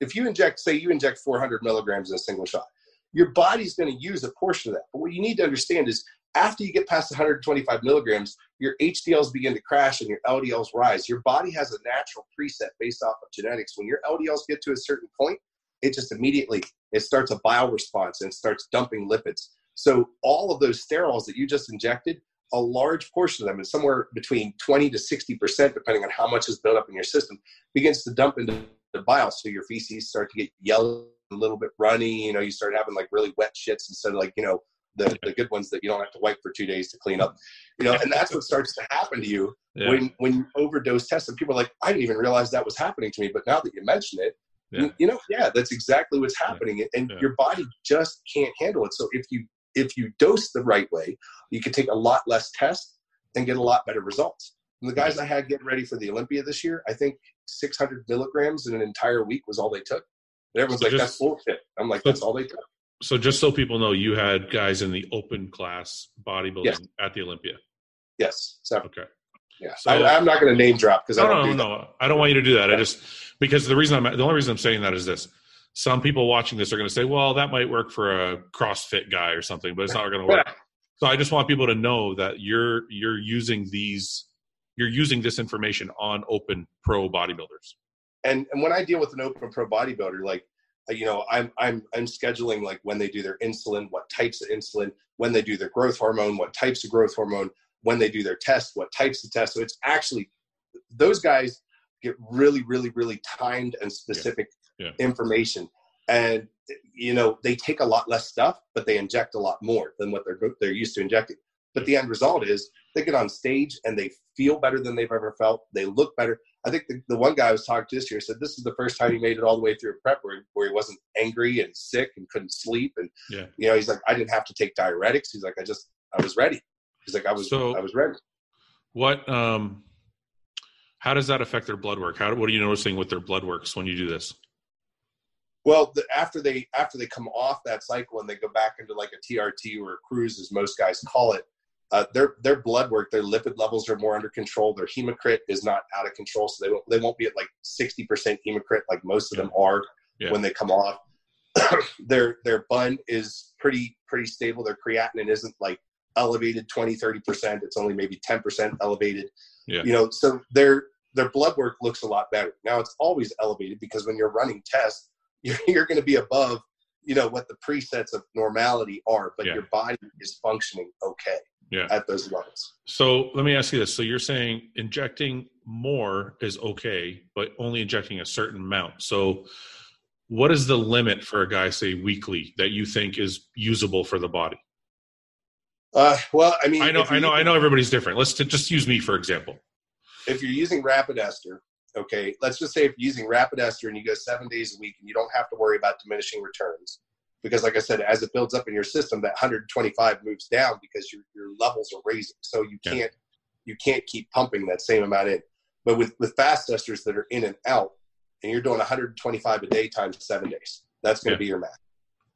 S2: if you inject, say you inject 400 milligrams in a single shot, your body's going to use a portion of that. But what you need to understand is after you get past 125 milligrams, your HDLs begin to crash and your LDLs rise. Your body has a natural preset based off of genetics. When your LDLs get to a certain point, it just immediately it starts a bile response and starts dumping lipids. So all of those sterols that you just injected, a large portion of them, and somewhere between 20 to 60 percent, depending on how much is built up in your system, begins to dump into the bile. So your feces start to get yellow, a little bit runny. You know, you start having like really wet shits instead of like you know the the good ones that you don't have to wipe for two days to clean up. You know, and that's what starts to happen to you
S1: yeah,
S2: when when you overdose test. And people are like, I didn't even realize that was happening to me, but now that you mention it,
S1: yeah.
S2: you, know, yeah, that's exactly what's happening, and
S1: Yeah.
S2: your body just can't handle it. So if you if you dose the right way, you can take a lot less test and get a lot better results. And the guys mm-hmm. I had getting ready for the Olympia this year, I think 600 milligrams in an entire week was all they took. And everyone's
S1: So
S2: like,
S1: just-
S2: "That's bullshit." I'm like, "That's all they took."
S1: So just so people know, you had guys in the open class bodybuilding
S2: Yes.
S1: at the Olympia.
S2: Yes, so
S1: Okay.
S2: Yeah.
S1: So-
S2: I, I'm not going to name drop because I don't
S1: no,
S2: do
S1: no. I don't want you to do that. I just because the reason I'm the only reason I'm saying that is this. Some people watching this are going to say, "Well, that might work for a CrossFit guy or something," but it's not going to work. So I just want people to know that you're you're using these you're using this information on open pro bodybuilders.
S2: And and when I deal with an open pro bodybuilder, like uh, you know, I'm I'm I'm scheduling like when they do their insulin, what types of insulin, when they do their growth hormone, what types of growth hormone, when they do their test, what types of tests. So it's actually those guys get really, really, really timed and specific
S1: Yeah. Yeah.
S2: information. And you know, they take a lot less stuff, but they inject a lot more than what they're they're used to injecting. But the end result is they get on stage and they feel better than they've ever felt. They look better. I think the, the one guy I was talking to this year said this is the first time he made it all the way through a prep where, where he wasn't angry and sick and couldn't sleep. And
S1: Yeah.
S2: you know, he's like, I didn't have to take diuretics. He's like, I just I was ready. He's like, I was
S1: So-
S2: I was ready.
S1: What um how does that affect their blood work? How what are you noticing with their blood works when you do this?
S2: Well, the, after they after they come off that cycle and they go back into like a TRT or a cruise, as most guys call it, uh, their their blood work, their lipid levels are more under control. Their hematocrit is not out of control, so they won't they won't be at like sixty percent hematocrit like most of them are
S1: Yeah.
S2: when they come off. their their bun is pretty pretty stable. Their creatinine isn't like elevated 20 30 percent. It's only maybe ten percent elevated.
S1: Yeah.
S2: You know, so their their blood work looks a lot better. Now it's always elevated because when you're running tests, you're, you're going to be above, you know, what the presets of normality are, but
S1: Yeah.
S2: your body is functioning okay
S1: Yeah.
S2: at those levels.
S1: So let me ask you this. So you're saying injecting more is okay, but only injecting a certain amount. So what is the limit for a guy, say weekly, that you think is usable for the body?
S2: Uh, well, I mean,
S1: I know, I know, I know everybody's different. Let's t- just use me for example.
S2: If you're using rapid ester, okay, let's just say if you're using rapid ester and you go seven days a week and you don't have to worry about diminishing returns, because like I said, as it builds up in your system, that 125 moves down because your your levels are raising, so you
S1: Yeah.
S2: can't you can't keep pumping that same amount in. But with with fast esters that are in and out, and you're doing 125 a day times seven days, that's going to
S1: Yeah.
S2: be your max.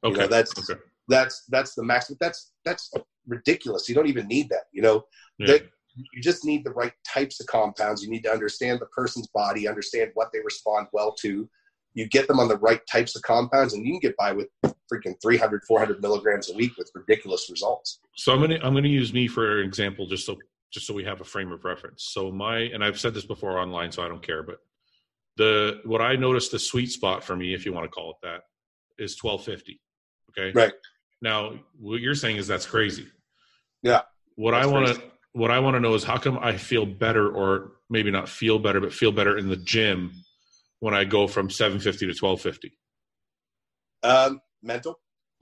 S2: You
S1: Okay.
S2: know, that's
S1: okay.
S2: that's that's the max. But that's that's ridiculous. You don't even need that. You know,
S1: Yeah.
S2: that you just need the right types of compounds. You need to understand the person's body, understand what they respond well to. You get them on the right types of compounds, and you can get by with freaking 300, 400 milligrams a week with ridiculous results.
S1: So I'm gonna I'm gonna use me for an example, just so just so we have a frame of reference. So my and I've said this before online, so I don't care, but the what I noticed the sweet spot for me, if you want to call it that, is 1250. Okay.
S2: Right.
S1: Now, what you're saying is that's crazy.
S2: Yeah,
S1: What
S2: that's
S1: I want to what I want to know is how come I feel better, or maybe not feel better, but feel better in the gym when I go from 750 to 1250.
S2: Um, mental,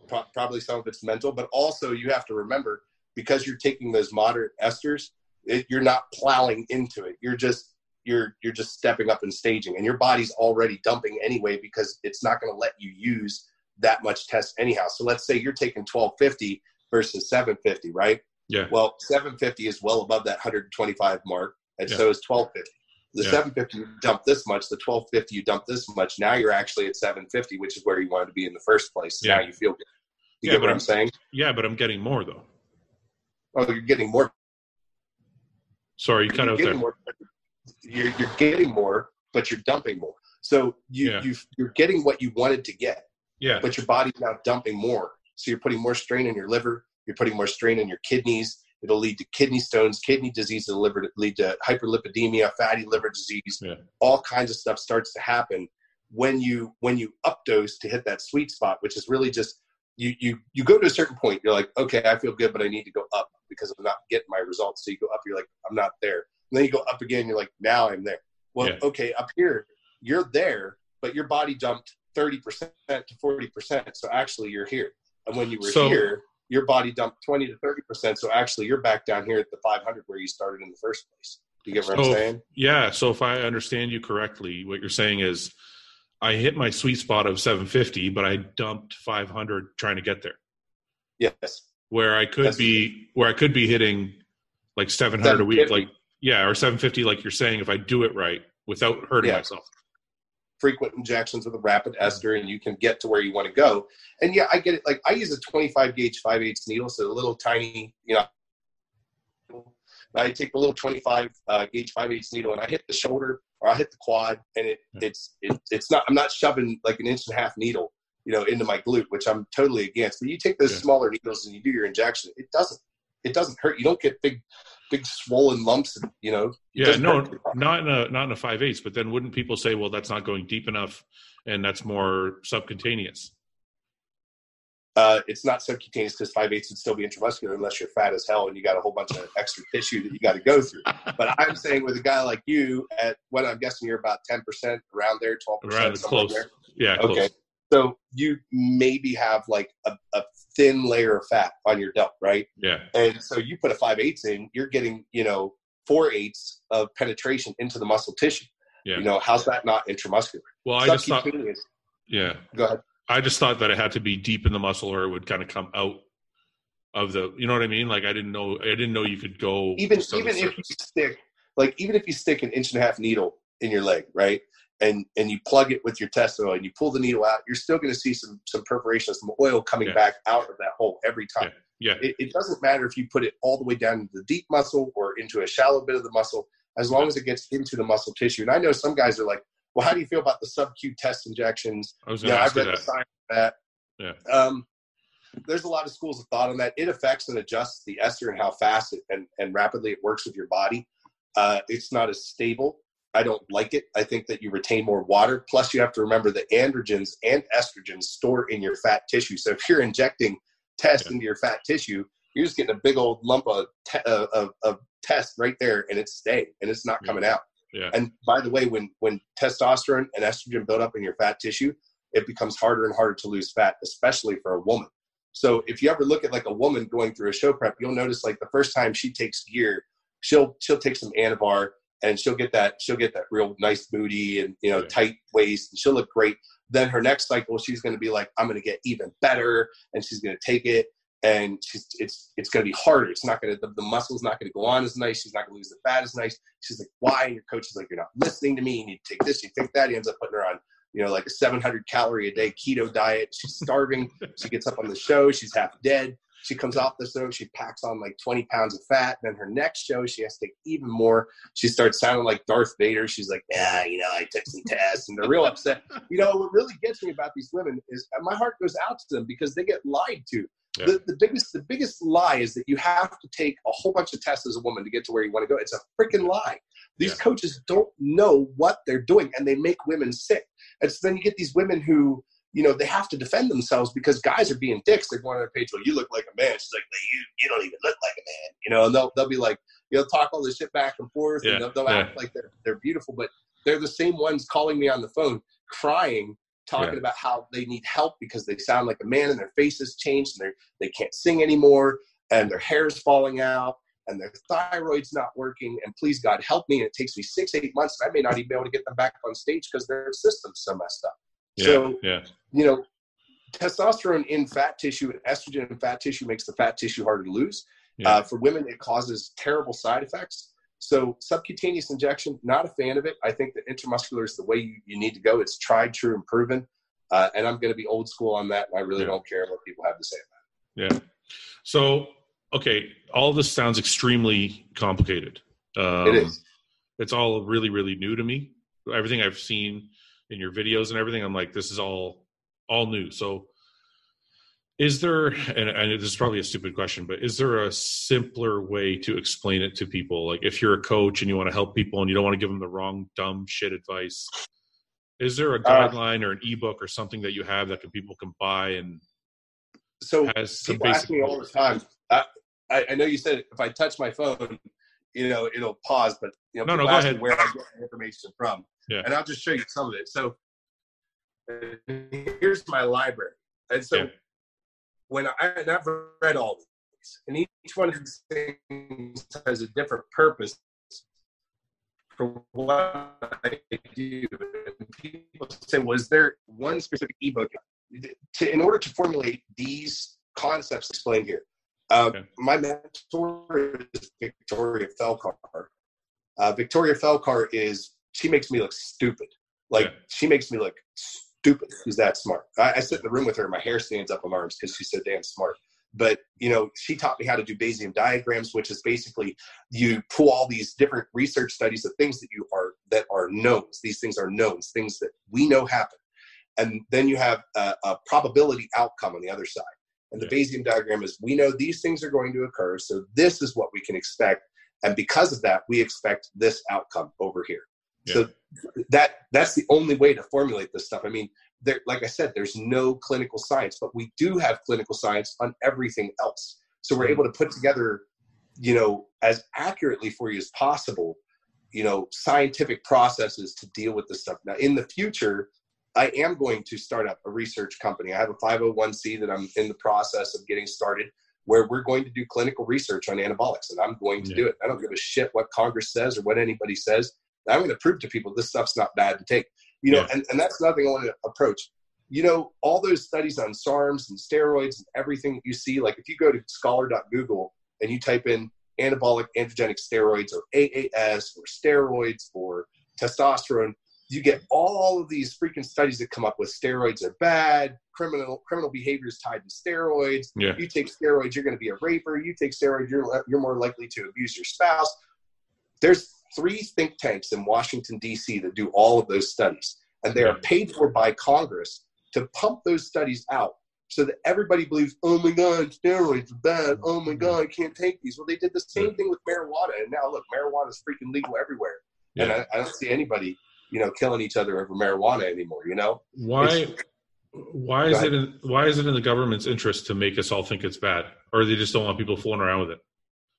S2: Pro- probably some of it's mental, but also you have to remember because you're taking those moderate esters, it, you're not plowing into it. You're just you're you're just stepping up and staging, and your body's already dumping anyway because it's not going to let you use that much test anyhow. So let's say you're taking 1250 versus 750, right?
S1: Yeah.
S2: Well, 750 is well above that 125 mark, and
S1: Yeah.
S2: so is 1250. The
S1: Yeah.
S2: 750 you dump this much, the 1250 you dump this much. Now you're actually at 750, which is where you wanted to be in the first place. So
S1: Yeah.
S2: Now you feel good. You
S1: Yeah,
S2: get what
S1: I'm-
S2: I'm saying?
S1: Yeah, but I'm getting more though.
S2: Oh, you're getting more.
S1: Sorry, you cut
S2: you're
S1: out there.
S2: more. You're, you're getting more, but you're dumping more. So you,
S1: Yeah.
S2: you you're getting what you wanted to get,
S1: Yeah.
S2: but your body's now dumping more. So you're putting more strain on your liver. You're putting more strain on your kidneys. It'll lead to kidney stones, kidney disease. It'll liver, lead to hyperlipidemia, fatty liver disease.
S1: Yeah.
S2: All kinds of stuff starts to happen when you when you updose to hit that sweet spot, which is really just you you you go to a certain point. You're like, okay, I feel good, but I need to go up because I'm not getting my results. So you go up. You're like, I'm not there. And then you go up again. You're like, now I'm there. Well,
S1: Yeah.
S2: okay, up here you're there, but your body dumped 30% to 40%. So actually you're here. And when you were
S1: So-
S2: here, your body dumped 20 to 30%. So actually you're back down here at the 500 where you started in the first place. You get what I'm saying?
S1: Yeah. So if I understand you correctly, what you're saying is I hit my sweet spot of 750, but I dumped 500 trying to get there.
S2: Yes.
S1: Where I could
S2: That's-
S1: be, where I could be hitting like 700 a week, like yeah, or 750, like you're saying, if I do it right without hurting
S2: Yeah.
S1: myself.
S2: Frequent injections with a rapid ester and you can get to where you want to go. And yeah, I get it. Like I use a 25 gauge 5 8 needle. So a little tiny, you know, I take the little 25 uh, gauge 5 8 needle and I hit the shoulder or I hit the quad and it, it's, it, it's not, I'm not shoving like an inch and a half needle, you know, into my glute, which I'm totally against. But you take those
S1: Yeah.
S2: smaller needles and you do your injection, it doesn't. it doesn't hurt. You don't get big big swollen lumps. You know.
S1: Yeah, no, not in a not in a five eighths. But then wouldn't people say, well, that's not going deep enough, and that's more subcutaneous?
S2: Uh, it's not subcutaneous because five eighths would still be intramuscular unless you're fat as hell and you got a whole bunch of extra tissue that you got to go through. But I'm saying with a guy like you, at what I'm guessing you're about ten percent around there, twelve percent,
S1: close.
S2: There.
S1: Yeah.
S2: Okay.
S1: Close.
S2: So you maybe have like a, a, thin layer of fat on your delt, right?
S1: Yeah.
S2: And so you put a five eighths in, you're getting you know four eighths of penetration into the muscle tissue.
S1: Yeah.
S2: You know how's that not intramuscular?
S1: Well, I just thought. Yeah.
S2: Go ahead.
S1: I just thought that it had to be deep in the muscle, or it would kind of come out of the. You know what I mean? Like I didn't know. I didn't know you could go
S2: even
S1: just on the
S2: even if you stick like even if you stick an inch and a half needle in your leg right and and you plug it with your test oil and you pull the needle out you're still going to see some some perforation some oil coming
S1: Yeah.
S2: back out of that hole every time
S1: Yeah.
S2: it, it doesn't matter if you put it all the way down into the deep muscle or into a shallow bit of the muscle as long as it gets into the muscle tissue and i know some guys are like well how do you feel about the sub-q test injections
S1: I was going to
S2: I've
S1: ask you
S2: the
S1: that.
S2: science of that.
S1: Yeah.
S2: Um, there's a lot of schools of thought on that. It affects and adjusts the ester and how fast it, and, and rapidly it works with your body. Uh, it's not as stable. I don't like it. I think that you retain more water. Plus, you have to remember that androgens and estrogens store in your fat tissue. So if you're injecting test
S1: Yeah.
S2: into your fat tissue, you're just getting a big old lump of, te- uh, of, of test right there, and it's staying, and it's not
S1: Yeah.
S2: coming out.
S1: Yeah.
S2: And by the way, when when testosterone and estrogen build up in your fat tissue, it becomes harder and harder to lose fat, especially for a woman. So if you ever look at like a woman going through a show prep, you'll notice like the first time she takes gear, she'll she'll take some Anavar and she'll get that she'll get that real nice booty and you know tight waist and she'll look great. Then her next cycle, she's going to be like, I'm going to get even better, and she's going to take it, and she's it's it's going to be harder. It's not going to the, the muscle's not going to go on as nice. She's not going to lose the fat as nice. She's like, why? And your coach is like, you're not listening to me. You need to take this. You take that. He ends up putting her on you know like a 700 calorie a day keto diet. She's starving. she gets up on the show. She's half dead. She comes off the show. She packs on like 20 pounds of fat. Then her next show, she has to take even more. She starts sounding like Darth Vader. She's like, yeah, you know, I took some tests, and they're real upset. You know, what really gets me about these women is my heart goes out to them because they get lied to.
S1: Yeah.
S2: The, the biggest the biggest lie is that you have to take a whole bunch of tests as a woman to get to where you want to go. It's a freaking lie. These
S1: Yeah.
S2: coaches don't know what they're doing, and they make women sick. And so then you get these women who, you know, they have to defend themselves because guys are being dicks. They're going on their page, well, you look like a man. She's like, you, you don't even look like a man. You know, and they'll, they'll be like, you'll talk all this shit back and forth,
S1: Yeah,
S2: and they'll, they'll
S1: yeah.
S2: act like they're, they're beautiful, but they're the same ones calling me on the phone, crying, talking
S1: Yeah.
S2: about how they need help because they sound like a man and their face has changed and they they can't sing anymore and their hair's falling out and their thyroid's not working and please god help me and it takes me six eight months and i may not even be able to get them back on stage because their system's so messed up
S1: Yeah.
S2: So-
S1: yeah.
S2: you know testosterone in fat tissue and estrogen in fat tissue makes the fat tissue harder to lose
S1: Yeah.
S2: uh, for women it causes terrible side effects so subcutaneous injection not a fan of it i think that intramuscular is the way you, you need to go it's tried true and proven uh, and i'm going to be old school on that and i really
S1: Yeah.
S2: don't care what people have to say about it.
S1: Yeah. So, okay, all this sounds extremely complicated. Um,
S2: it is
S1: It's all really, really new to me. Everything I've seen in your videos and everything, I'm like, this is all all new. So, is there? And, and this is probably a stupid question, but is there a simpler way to explain it to people? Like, if you're a coach and you want to help people and you don't want to give them the wrong dumb shit advice, is there a
S2: Uh,
S1: guideline or an ebook or something that you have that can people can buy and
S2: so
S1: has some
S2: people ask me all the time. I, I know you said if I touch my phone, you know, it'll pause, but you know,
S1: No, no, go ahead.
S2: where I get information from,
S1: Yeah.
S2: and I'll just show you some of it. So here's my library, and so
S1: Yeah.
S2: when I and I've read all these, and each one of these things has a different purpose for what I do. And people say, "Was there one specific ebook to, in order to formulate these concepts explained here?" Uh,
S1: Okay.
S2: My mentor is Victoria Felcar. Uh, Victoria Felcar is she makes me look stupid. Like
S1: Yeah.
S2: she makes me look stupid. She's that smart. I, I sit in the room with her. And my hair stands up on arms because she's so damn smart. But you know, she taught me how to do Bayesian diagrams, which is basically you pull all these different research studies of things that you are that are knowns. These things are knowns, things that we know happen, and then you have a, a probability outcome on the other side. And the Bayesian diagram is we know these things are going to occur, so this is what we can expect. And because of that, we expect this outcome over here. Yeah. So that that's the only way to formulate this stuff. I mean, there, like I said, there's no clinical science, but we do have clinical science on everything else. So we're able to put together, you know, as accurately for you as possible, you know, scientific processes to deal with this stuff. Now, in the future, I am going to start up a research company. I have a 501c that I'm in the process of getting started where we're going to do clinical research on anabolics and I'm going to yeah. do it. I don't give a shit what Congress says or what anybody says. I'm going to prove to people this stuff's not bad to take. You know, yeah. and, and that's another thing I want to approach. You know, all those studies on SARMs and steroids and everything that you see, like if you go to scholar.google and you type in anabolic androgenic steroids or AAS or steroids or testosterone, you get all of these freaking studies that come up with steroids are bad, criminal criminal behavior is tied to steroids. Yeah. You take steroids, you're going to be a raper. You take steroids, you're you're more likely to abuse your spouse. There's three think tanks in Washington D.C. that do all of those studies, and they are paid for by Congress to pump those studies out so that everybody believes, oh my God, steroids are bad. Oh my mm-hmm. God, I can't take these. Well, they did the same thing with marijuana, and now look, marijuana is freaking legal everywhere, yeah. and I, I don't see anybody you know killing each other over marijuana anymore you know?
S1: Why it's, why is it in, why is it in the government's interest to make us all think it's bad? Or they just don't want people fooling around with it?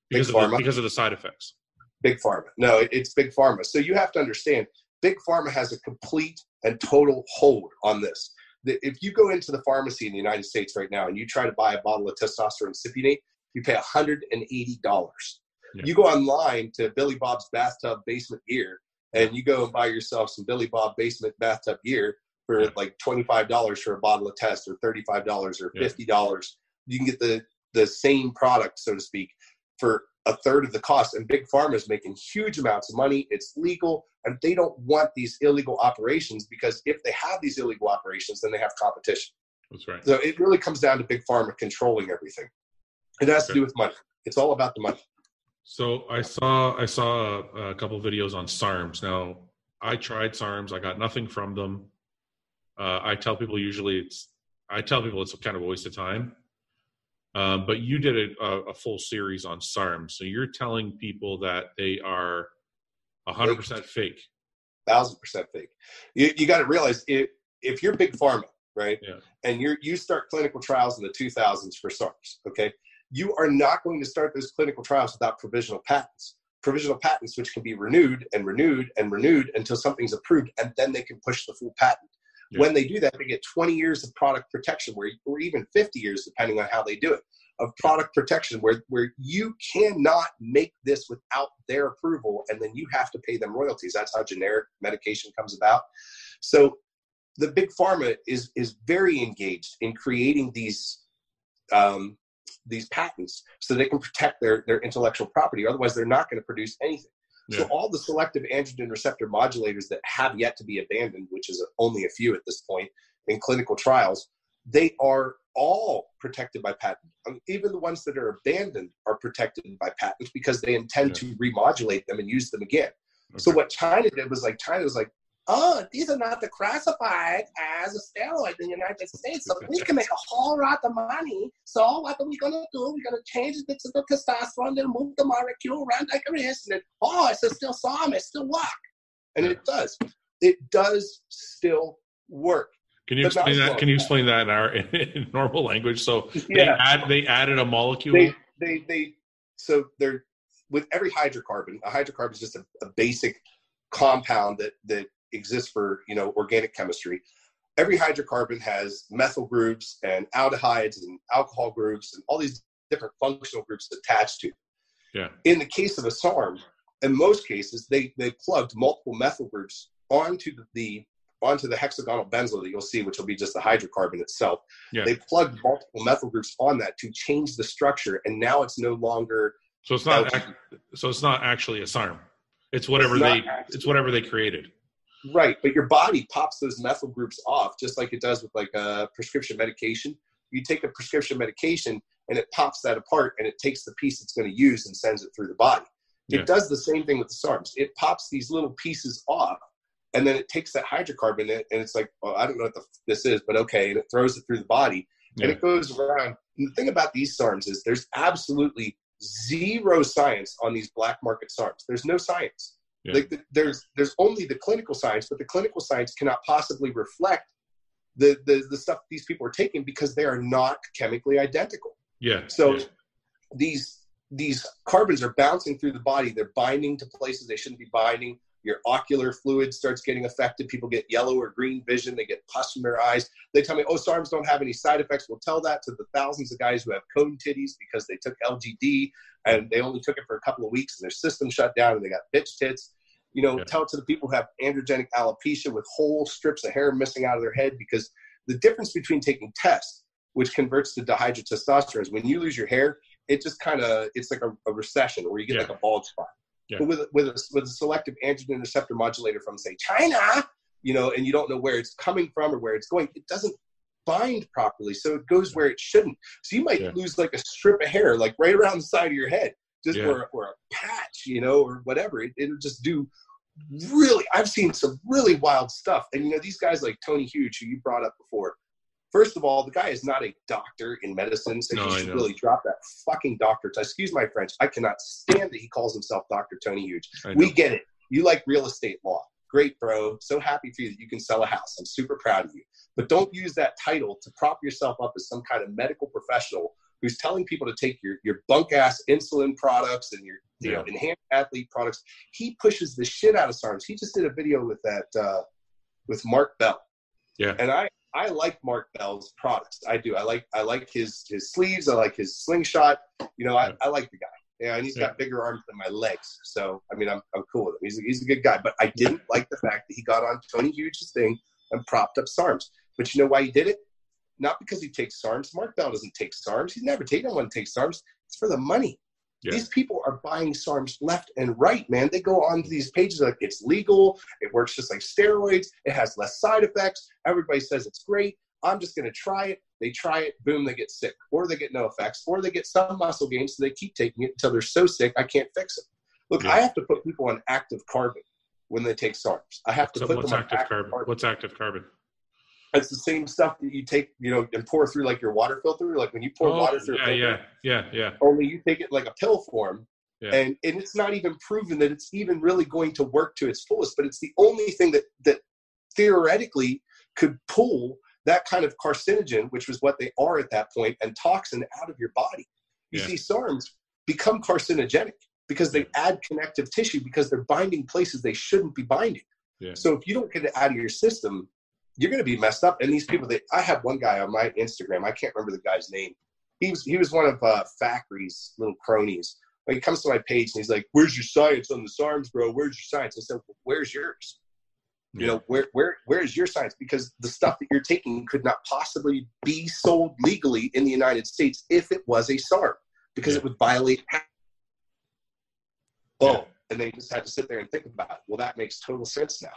S1: Because of the, because of the side effects.
S2: Big pharma. No it's big pharma. So you have to understand big pharma has a complete and total hold on this. If you go into the pharmacy in the united states right now and you try to buy a bottle of testosterone cypionate you pay $180 yeah. you go online to billy bob's bathtub basement gear and you go and buy yourself some Billy Bob basement bathtub gear for yeah. like $25 for a bottle of test or $35 or $50, yeah. you can get the, the same product, so to speak, for a third of the cost. And Big Pharma is making huge amounts of money. It's legal, and they don't want these illegal operations because if they have these illegal operations, then they have competition.
S1: That's right.
S2: So it really comes down to Big Pharma controlling everything. It has okay. to do with money. It's all about the money.
S1: So I saw I saw a, a couple videos on SARMs. Now I tried SARMs. I got nothing from them. Uh, I tell people usually it's I tell people it's kind of a waste of time. Um, but you did a, a, full series on SARMs, so you're telling people that they are 100 percent fake.
S2: Thousand percent fake. You, you got to realize if if you're big pharma, right, yeah. and you you start clinical trials in the 2000s for SARMs, okay, you are not going to start those clinical trials without provisional patents. Provisional patents, which can be renewed and renewed and renewed until something's approved, and then they can push the full patent. Yeah. When they do that, they get 20 years of product protection, where, or even 50 years, depending on how they do it, of product protection, where, where you cannot make this without their approval, and then you have to pay them royalties. That's how generic medication comes about. So the big pharma is is very engaged in creating these um, these patents so they can protect their, their intellectual property. Otherwise, they're not going to produce anything. Yeah. So all the selective androgen receptor modulators that have yet to be abandoned, which is only a few at this point in clinical trials, they are all protected by patent. I mean, even the ones that are abandoned are protected by patents because they intend yeah. to remodulate them and use them again. Okay. So what China did was like China was like, oh, these are not classified as a steroid in the United States, so we can make a whole lot of money. So what are we gonna do? We're gonna change the, the testosterone, then move the molecule around like this, and then oh, it's still SARM, it still work, and it does. It does still work.
S1: Can you explain that? Can you explain that in our in normal language? So yeah. they add they added a molecule.
S2: They they, they so they're with every hydrocarbon. A hydrocarbon is just a, a basic compound that that exists for you know organic chemistry. Every hydrocarbon has methyl groups and aldehydes and alcohol groups and all these different functional groups attached to
S1: yeah.
S2: In the case of a sarm in most cases they they plugged multiple methyl groups onto the onto the hexagonal benzyl that you'll see which will be just the hydrocarbon itself. Yeah. they plugged multiple methyl groups on that to change the structure and now it's no longer
S1: so it's not so it's not actually a sarm. It's whatever it's they actually. it's whatever they created
S2: Right, but your body pops those methyl groups off just like it does with like a prescription medication. You take a prescription medication and it pops that apart and it takes the piece it's going to use and sends it through the body. It yeah. does the same thing with the SARMs. It pops these little pieces off and then it takes that hydrocarbon and it's like, well, I don't know what the, this is, but okay, and it throws it through the body yeah. and it goes around And the thing about these SARMs is there's absolutely zero science on these black market SARMs. There's no science. Yeah. Like there's there's only the clinical science, but the clinical science cannot possibly reflect the, the the stuff these people are taking because they are not chemically identical.
S1: Yeah.
S2: So
S1: yeah.
S2: these these carbons are bouncing through the body. They're binding to places they shouldn't be binding. Your ocular fluid starts getting affected. People get yellow or green vision. They get pus from their eyes. They tell me, oh, SARMs don't have any side effects. We'll tell that to the thousands of guys who have cone titties because they took LGD and they only took it for a couple of weeks and their system shut down and they got bitch tits. You know, yeah. tell it to the people who have androgenic alopecia with whole strips of hair missing out of their head because the difference between taking tests, which converts to dihydrotestosterone, is when you lose your hair, it just kind of it's like a, a, recession where you get yeah. like a bald spot. Yeah. But with with a, with a selective androgen receptor modulator from say China, you know, and you don't know where it's coming from or where it's going, it doesn't bind properly, so it goes where it shouldn't. So you might yeah. lose like a strip of hair, like right around the side of your head, just yeah. or, or a patch, you know, or whatever. It, it'll just do really i've seen some really wild stuff and you know these guys like tony huge who you brought up before first of all the guy is not a doctor in medicine so no, he should really drop that fucking doctor excuse my french i cannot stand that he calls himself dr tony huge we get it you like real estate law great bro so happy for you that you can sell a house i'm super proud of you but don't use that title to prop yourself up as some kind of medical professional who's telling people to take your, your bunk ass insulin products and your you yeah. know enhanced athlete products. He pushes the shit out of SARMs. He just did a video with that uh, with Mark Bell.
S1: Yeah.
S2: And I I like Mark Bell's products. I do. I like I like his his sleeves. I like his slingshot. You know, I, I like the guy. Yeah, and he's got bigger arms than my legs. So I mean, I'm I'm cool with him. He's a, he's a good guy. But I didn't like the fact that he got on Tony Huge's thing and propped up SARMs. But you know why he did it? Not because he takes SARMs. Mark Bell doesn't take SARMs. He's never taken one take SARMs. It's for the money. Yeah. These people are buying SARMs left and right, man. They go onto these pages like it's legal, it works just like steroids, it has less side effects. Everybody says it's great. I'm just going to try it. They try it, boom, they get sick, or they get no effects, or they get some muscle gain, so they keep taking it until they're so sick I can't fix it. Look, yeah. I have to put people on active carbon when they take SARMs. I have to so put them on active, active
S1: carbon?
S2: carbon.
S1: What's active carbon?
S2: It's the same stuff that you take, you know, and pour through like your water filter. Like when you pour oh, water through,
S1: yeah, yeah, yeah, yeah.
S2: Only you take it like a pill form, yeah. and and it's not even proven that it's even really going to work to its fullest. But it's the only thing that that theoretically could pull that kind of carcinogen, which was what they are at that point, and toxin out of your body. You yeah. see, SARMs become carcinogenic because they add connective tissue because they're binding places they shouldn't be binding.
S1: Yeah.
S2: So if you don't get it out of your system, you're going to be messed up. And these people, that I have one guy on my Instagram. I can't remember the guy's name. He was he was one of uh, Factory's little cronies. Like he comes to my page and he's like, "Where's your science on the SARMs, bro? Where's your science?" I said, well, "Where's yours? You know, where where where is your science? Because the stuff that you're taking could not possibly be sold legally in the United States if it was a SARM, because yeah. it would violate." Oh, yeah. and they just had to sit there and think about it. Well, that makes total sense now.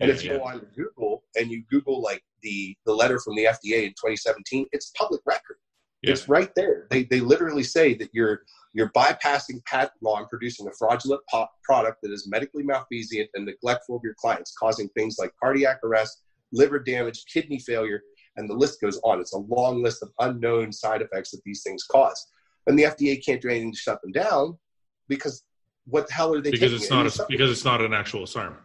S2: And yeah, if you go on Google and you Google like the the letter from the FDA in 2017, it's public record. Yeah. It's right there. They they literally say that you're you're bypassing patent law and producing a fraudulent po- product that is medically malfeasant and neglectful of your clients, causing things like cardiac arrest, liver damage, kidney failure, and the list goes on. It's a long list of unknown side effects that these things cause. And the FDA can't do anything to shut them down because what the hell are they?
S1: Because it's not a, because it's not an actual SARM.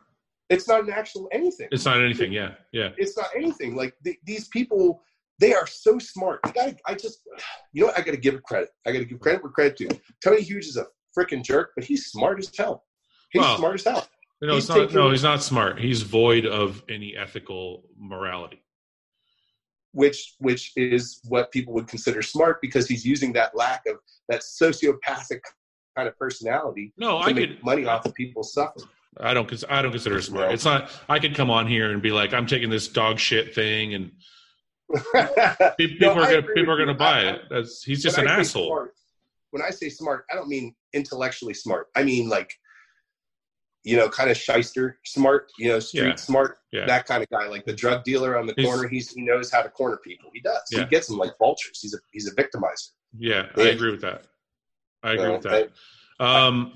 S2: It's not an actual anything.
S1: It's not anything. Yeah, yeah.
S2: It's not anything. Like these people, they are so smart. You got I just, you know, what? I got to give credit. I got to give credit where credit due. Tony Huge is a freaking jerk, but he's smart as hell. He's well, smart as hell.
S1: No, he's it's not. No, he's not smart. He's void of any ethical morality.
S2: Which, which is what people would consider smart because he's using that lack of that sociopathic kind of personality.
S1: No, I
S2: make
S1: could
S2: money off of people suffering.
S1: I don't. I don't consider it smart. It's not. I could come on here and be like, I'm taking this dog shit thing, and people, no, are gonna people are gonna buy it. That's, he's just an asshole.
S2: Smart, when I say smart, I don't mean intellectually smart. I mean like, you know, kind of shyster smart. You know, street
S1: yeah.
S2: smart.
S1: Yeah.
S2: That kind of guy, like the drug dealer on the he's, corner. He's he knows how to corner people. He does. Yeah. He gets them like vultures. He's a he's a victimizer.
S1: Yeah, I agree with that. I agree with that. Um,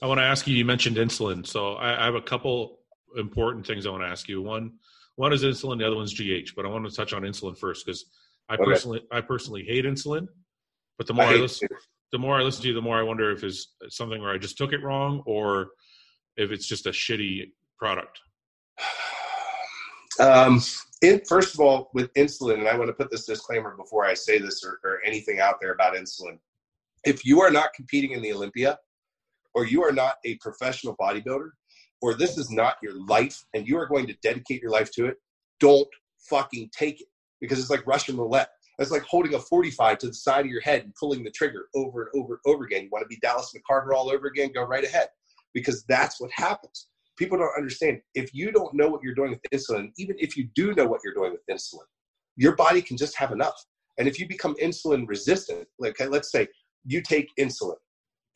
S1: I want to ask you. You mentioned insulin, so I, I have a couple important things I want to ask you. One, one is insulin, the other one's GH. But I want to touch on insulin first because I
S2: Okay.
S1: personally, I personally hate insulin, but the more I,
S2: hate
S1: listen, the more I listen to you, the more I wonder if it's something where I just took it wrong or if it's just a shitty product.
S2: Um, first of all, with insulin, and I want to put this disclaimer before I say this or, or anything out there about insulin. If you are not competing in the Olympia, or you are not a professional bodybuilder, or this is not your life, and you are going to dedicate your life to it, don't fucking take it because it's like Russian roulette. It's like holding a 45 to the side of your head and pulling the trigger over and over and over again. You want to be Dallas McCarver all over again? Go right ahead because that's what happens people don't understand if you don't know what you're doing with insulin even if you do know what you're doing with insulin your body can just have enough and if you become insulin resistant like let's say you take insulin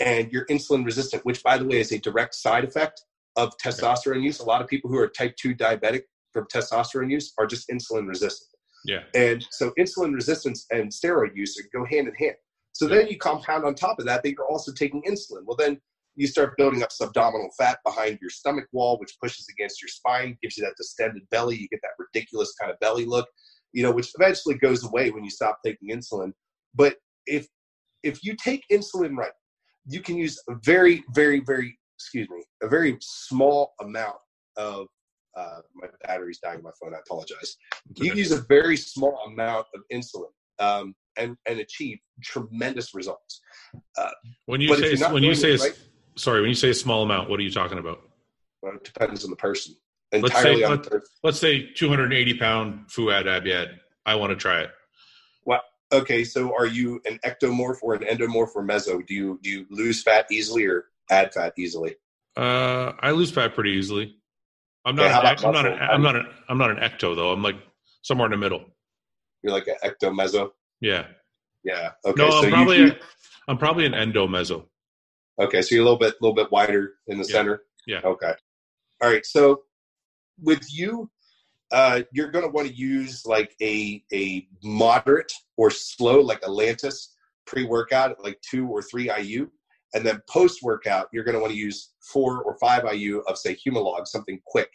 S2: and you're insulin resistant which by the way is a direct side effect of testosterone use a lot of people who are type 2 diabetic from testosterone use are just insulin resistant
S1: Yeah.
S2: and so insulin resistance and steroid use go hand in hand so then you compound on top of that that you're also taking insulin well then you start building up subdominal fat behind your stomach wall, which pushes against your spine, gives you that distended belly. You get that ridiculous kind of belly look, you know, which eventually goes away when you stop taking insulin. But if if you take insulin right, you can use a very, very, very, excuse me, a very small amount of uh, my battery's dying on my phone. I apologize. You can use a very small amount of insulin um, and and achieve tremendous results.
S1: When you say when you say
S2: it right-
S1: sorry, when you say a small amount, what are you talking about?
S2: Well, it depends on the person.
S1: Let's
S2: Entirely
S1: say-
S2: on
S1: let-. Let's say 280 pound Fuad Abiad. I want to try it.
S2: Okay, so are you an ectomorph or an endomorph or meso? Do you do you lose fat easily or add fat easily?
S1: Uh, I lose fat pretty easily. I'm not. an, I'm not. An. I'm not. An, I'm not an ecto though. I'm like somewhere in the middle.
S2: You're like an ectomeso.
S1: Yeah.
S2: Yeah. Okay.
S1: no,
S2: so
S1: I'm probably.
S2: you,
S1: a, I'm probably an endo meso.
S2: okay. So you're a little bit, a little bit wider in the
S1: Yeah.
S2: center.
S1: Yeah.
S2: Okay. All right. So with you, uh, you're going to want to use like a a moderate or slow, like Atlantis pre-workout, like two or three IU, and then post-workout, you're going to want to use four or five IU of say Humalog, something quick.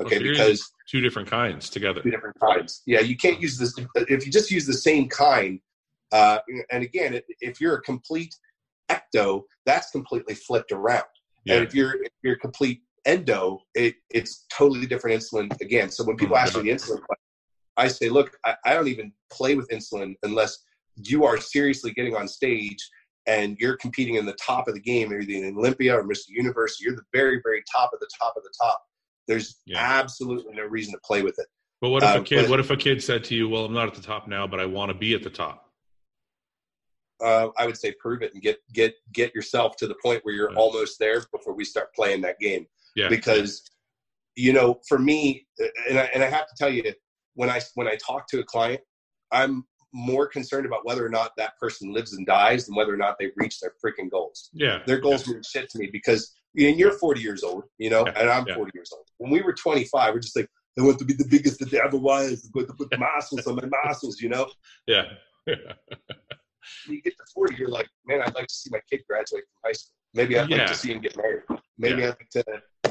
S2: Okay,
S1: you're
S2: because
S1: Two different kinds together.
S2: two different kinds. Yeah, you can't use this if you just use the same kind. Uh, and again, if you're a complete ecto, that's completely flipped around.
S1: Yeah.
S2: And if you're if you're complete endo, it, it's totally different insulin again. So when people
S1: Oh,
S2: ask me the insulin, question, I say, look, I, I don't even play with insulin unless you are seriously getting on stage and you're competing in the top of the game, either in Olympia or Mr. Universe. You're the very, very top of the top of the top. There's
S1: Yeah.
S2: absolutely no reason to play with it.
S1: But what if a
S2: Uh,
S1: kid?
S2: but-
S1: What if a kid said to you, "Well, I'm not at the top now, but I want to be at the top."
S2: uh, I would say prove it and get get get yourself to the point where you're
S1: Yeah.
S2: almost there before we start playing that game.
S1: Yeah.
S2: Because you know, for me, and I, and I have to tell you, when I when I talk to a client, I'm more concerned about whether or not that person lives and dies than whether or not they've reached their freaking goals.
S1: Yeah.
S2: Their goals mean shit to me because and you're 40 years old, you know,
S1: Yeah.
S2: and I'm
S1: Yeah.
S2: 40 years old. When we were 25, we're just like, I want to be the biggest that there ever was. I'm going to put muscles on my muscles, you know.
S1: Yeah.
S2: you get to 40, you're like, man, I'd like to see my kid graduate from high school. Maybe I'd like to see him get married. Maybe
S1: Yeah.
S2: I'd like to,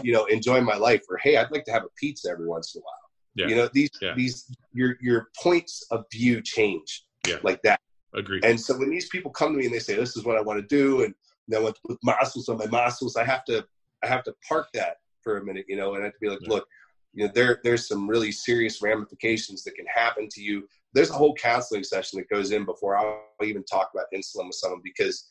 S2: you know, enjoy my life. Or hey, I'd like to have a pizza every once in a while.
S1: Yeah.
S2: You know, these
S1: Yeah.
S2: these your your points of view change
S1: Yeah.
S2: like that.
S1: Agree.
S2: And so when these people come to me and they say, "This is what I want to do," and I want to put muscles on my muscles, I have to I have to park that for a minute, you know, and I have to be like,
S1: Yeah.
S2: look, you know, there there's some really serious ramifications that can happen to you. There's a whole counseling session that goes in before I'll even talk about insulin with someone because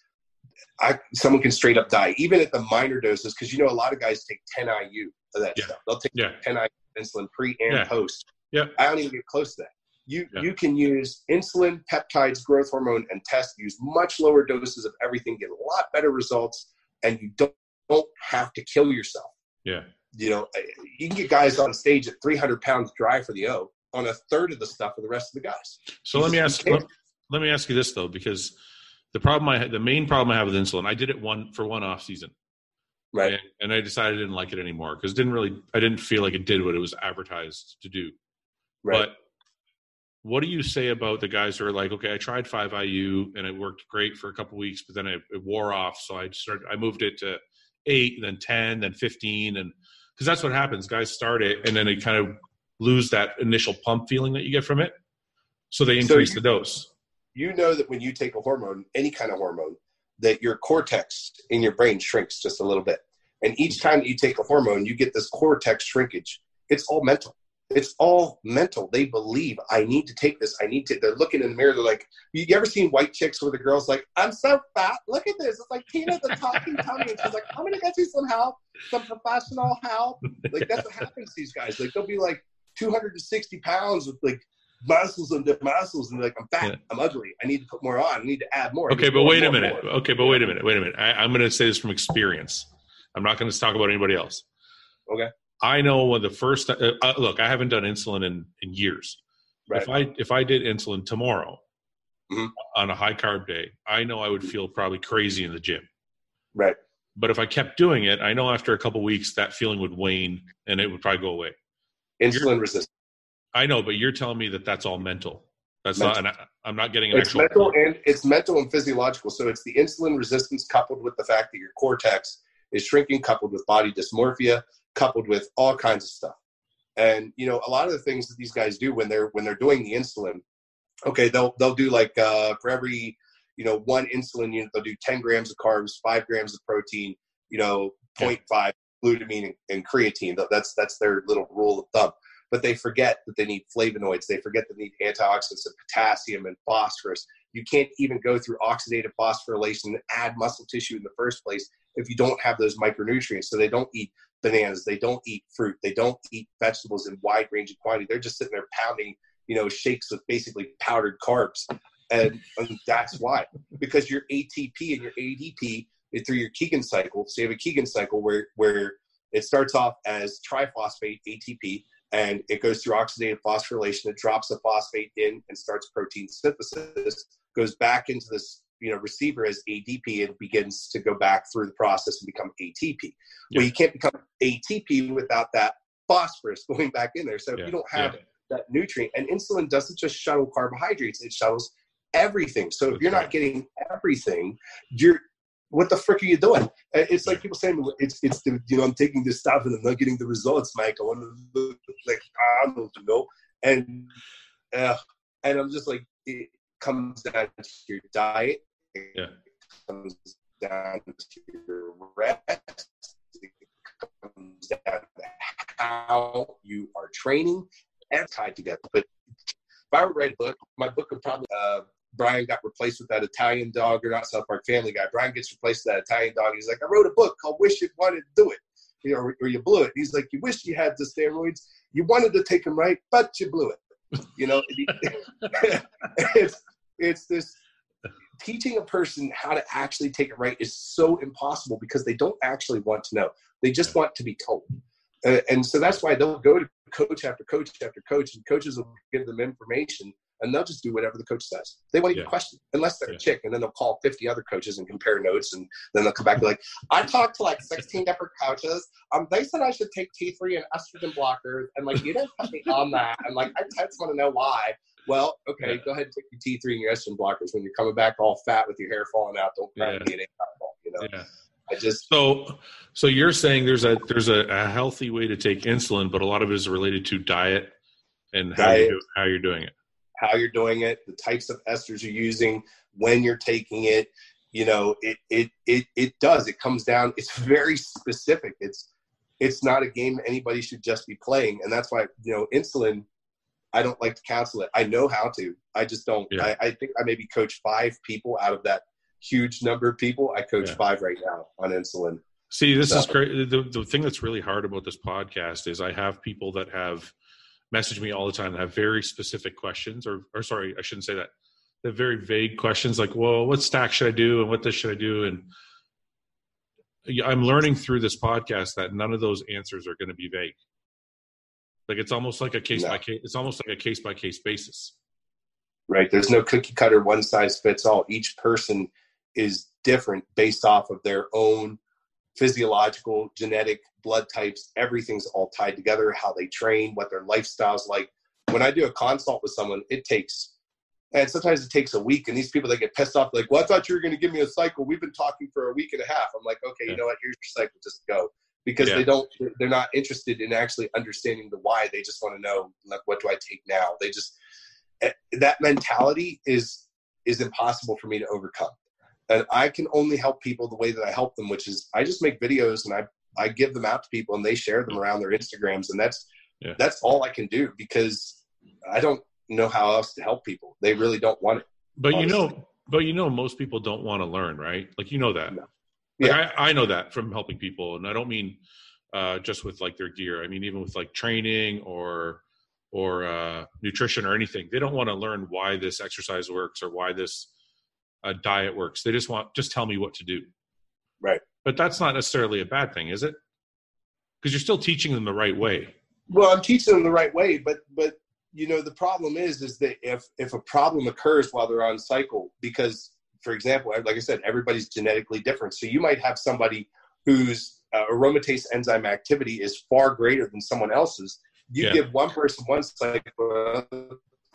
S2: I someone can straight up die, even at the minor doses, because you know a lot of guys take 10 IU of that
S1: Yeah.
S2: stuff. They'll take
S1: Yeah.
S2: 10 IU insulin pre and
S1: Yeah.
S2: post.
S1: Yeah.
S2: I don't even get close to that. You you can use insulin, peptides, growth hormone, and test. Use much lower doses of everything, get a lot better results, and you don't don't have to kill yourself.
S1: Yeah.
S2: You know, eh, you can get guys on stage at 300 pounds dry for the O on a third of the stuff of the rest of the guys.
S1: So
S2: You
S1: let me ask let, let me ask you this though, because the problem I had, the main problem I have with insulin, I did it one for one off season,
S2: Right.
S1: and, and I decided I didn't like it anymore because it didn't really, I didn't feel like it did what it was advertised to do.
S2: Right.
S1: But what do you say about the guys who are like, okay, I tried five IU and it worked great for a couple weeks, but then it, it wore off, so I started, I moved it to eight, then ten, then fifteen, and because that's what happens, guys start it and then they kind of lose that initial pump feeling that you get from it. So they increase so you, the dose.
S2: You know that when you take a hormone, any kind of hormone, that your cortex in your brain shrinks just a little bit. And each time that you take a hormone, you get this cortex shrinkage. It's all mental. It's all mental. They believe I need to take this. I need to. They're looking in the mirror. They're like, you ever seen white chicks where the girl's like, I'm so fat. Look at this. It's like Tina the talking tummy. And she's like, I'm gonna get you some help, some professional help. Like that's what happens to these guys. Like they'll be like 260 pounds with like muscles and the muscles and like I'm fat, yeah. I'm ugly. I need to put more on. I need to add more.
S1: Okay, but wait a minute. More. Okay, but wait a minute. Wait a minute. I, I'm going to say this from experience. I'm not going to talk about anybody else.
S2: Okay.
S1: I know when the first uh, uh, look, I haven't done insulin in, in years. Right. If I if I did insulin tomorrow mm-hmm. on a high carb day, I know I would feel probably crazy in the gym.
S2: Right.
S1: But if I kept doing it, I know after a couple weeks that feeling would wane and it would probably go away.
S2: Insulin resistance.
S1: I know, but you're telling me that that's all mental. That's mental. not. I'm not getting an
S2: it's
S1: actual.
S2: mental and it's mental and physiological. So it's the insulin resistance coupled with the fact that your cortex is shrinking, coupled with body dysmorphia, coupled with all kinds of stuff. And you know, a lot of the things that these guys do when they're when they're doing the insulin, okay, they'll they'll do like uh, for every you know one insulin unit, they'll do 10 grams of carbs, five grams of protein, you know, 0.5 yeah. glutamine and, and creatine. That's that's their little rule of thumb but they forget that they need flavonoids. They forget they need antioxidants and potassium and phosphorus. You can't even go through oxidative phosphorylation and add muscle tissue in the first place if you don't have those micronutrients. So they don't eat bananas, they don't eat fruit, they don't eat vegetables in wide range ranging quantity. They're just sitting there pounding, you know, shakes with basically powdered carbs. And, and that's why, because your ATP and your ADP through your Kegin cycle. So you have a Kegin cycle where where it starts off as triphosphate ATP, and it goes through oxidative phosphorylation. It drops the phosphate in and starts protein synthesis. Goes back into this you know receiver as ADP and begins to go back through the process and become ATP. Yeah. Well, you can't become ATP without that phosphorus going back in there. So if you don't have yeah. that nutrient, and insulin doesn't just shuttle carbohydrates; it shuttles everything. So if you're not getting everything, you're what the frick are you doing? It's like people saying it's it's the you know I'm taking this stuff and I'm not getting the results, Mike. I want to look like Arnold, you know, and uh, and I'm just like it comes down to your diet.
S1: yeah.
S2: comes down to your rest. It comes down to how you are training and tied together. But if I were to write a book, my book would probably uh, Brian got replaced with that Italian dog, or not South Park Family Guy. Brian gets replaced with that Italian dog. He's like, I wrote a book called Wish You Wanted to Do It, you know, or, or, you blew it. He's like, you wish you had the steroids. You wanted to take them right, but you blew it. You know, it's it's this teaching a person how to actually take it right is so impossible because they don't actually want to know. They just want to be told. Uh, and so that's why they'll go to coach after coach after coach, and coaches will give them information and they'll just do whatever the coach says. They won't even yeah. question unless they're yeah. a chick, and then they'll call 50 other coaches and compare notes, and then they'll come back and be like, I talked to like 16 different coaches. Um, they said I should take T3 and estrogen blockers, and like you didn't put me on that, and like I just want to know why. Well, okay, yeah. go ahead and take your T3 and your estrogen blockers. When you're coming back all fat with your hair falling out, don't try to get it you know. Yeah. I just
S1: so so you're saying there's a there's a, a, healthy way to take insulin, but a lot of it is related to diet and how diet, you how you're doing it
S2: how you're doing it, the types of esters you're using, when you're taking it. You know, it it it it does. It comes down. It's very specific. It's it's not a game anybody should just be playing, and that's why you know insulin. I don't like to counsel it. I know how to. I just don't. Yeah. I, I, think I maybe coach five people out of that huge number of people. I coach yeah. five right now on insulin.
S1: See, this so. is great. The, the thing that's really hard about this podcast is I have people that have message me all the time that have very specific questions, or or sorry, I shouldn't say that. Have very vague questions like, "Well, what stack should I do?" and "What this should I do?" and I'm learning through this podcast that none of those answers are going to be vague. Like it's almost like a case no. by case. It's almost like a case by case basis.
S2: Right. There's no cookie cutter, one size fits all. Each person is different based off of their own physiological, genetic, blood types, everything's all tied together, how they train, what their lifestyle's like. When I do a consult with someone, it takes, and sometimes it takes a week. And these people that get pissed off, like, well, I thought you were going to give me a cycle. We've been talking for a week and a half. I'm like, okay, you know what? Here's your cycle. Just go. Because yeah. they don't, they're not interested in actually understanding the why. They just want to know, like, what do I take now? They just, eh, that mentality is is impossible for me to overcome. And I can only help people the way that I help them, which is I just make videos and I I give them out to people and they share them around their Instagrams, and that's yeah. that's all I can do because I don't know how else to help people. They really don't want it.
S1: But honestly. you know, but you know, most people don't want to learn, right? Like you know that. No. Like yeah. I, I know that from helping people, and I don't mean uh, just with like their gear. I mean even with like training or or uh, nutrition or anything. They don't want to learn why this exercise works or why this uh, diet works. They just want just tell me what to do.
S2: Right.
S1: But that's not necessarily a bad thing, is it? Because you're still teaching them the right way.
S2: Well, I'm teaching them the right way, but but you know the problem is is that if if a problem occurs while they're on cycle, because for example, like I said, everybody's genetically different. So you might have somebody whose uh, aromatase enzyme activity is far greater than someone else's. You yeah. give one person one cycle,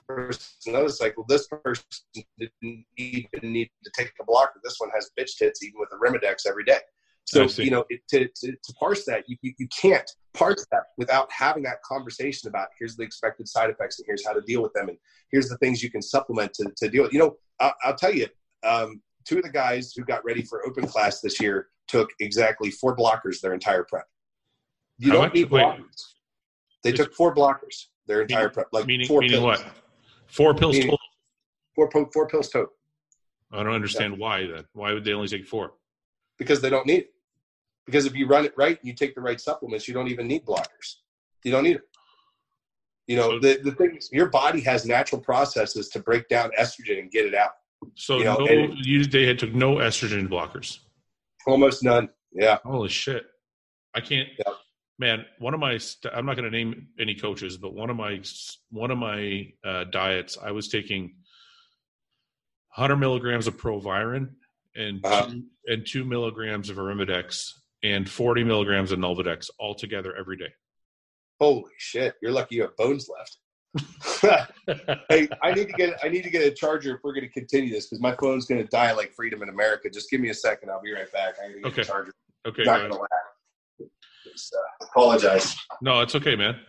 S2: person another cycle. This person didn't even need to take a blocker. This one has bitch tits even with Arimidex every day. So you know it, to, to, to parse that, you, you, you can't parse that without having that conversation about here's the expected side effects and here's how to deal with them and here's the things you can supplement to, to deal with. You know, I'll, I'll tell you, um, two of the guys who got ready for open class this year took exactly four blockers their entire prep. You How don't much? need blockers. Wait. They took four blockers their entire meaning, prep, like
S1: meaning,
S2: four
S1: meaning pills. what? Four pills total.
S2: Four four pills total.
S1: I don't understand yeah. why then. Why would they only take four?
S2: Because they don't need it. Because if you run it right, you take the right supplements, you don't even need blockers. You don't need it. You know, so, the, the thing is, your body has natural processes to break down estrogen and get it out.
S1: So
S2: you
S1: know, no, you, they had took no estrogen blockers.
S2: Almost none. Yeah.
S1: Holy shit! I can't. Yeah. Man, one of my I'm not going to name any coaches, but one of my one of my uh, diets, I was taking 100 milligrams of Proviron and uh-huh. two, and two milligrams of Arimidex and 40 milligrams of Nolvadex all together every day.
S2: Holy shit! You're lucky you have bones left. hey, I need to get I need to get a charger if we're going to continue this because my phone's going to die like Freedom in America. Just give me a second. I'll be right back. I need to get okay. a charger.
S1: Okay. Not laugh.
S2: Just, uh, apologize.
S1: No, it's okay, man.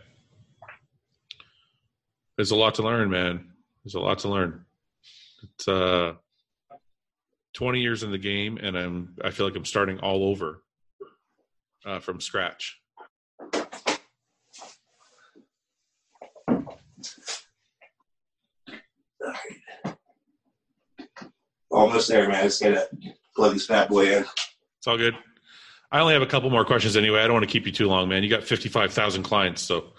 S1: There's a lot to learn, man. There's a lot to learn. It's uh, 20 years in the game, and I'm I feel like I'm starting all over uh, from scratch.
S2: Almost there, man. Just gotta plug this bad boy in.
S1: It's all good. I only have a couple more questions anyway. I don't want to keep you too long, man. You got fifty-five thousand clients, so.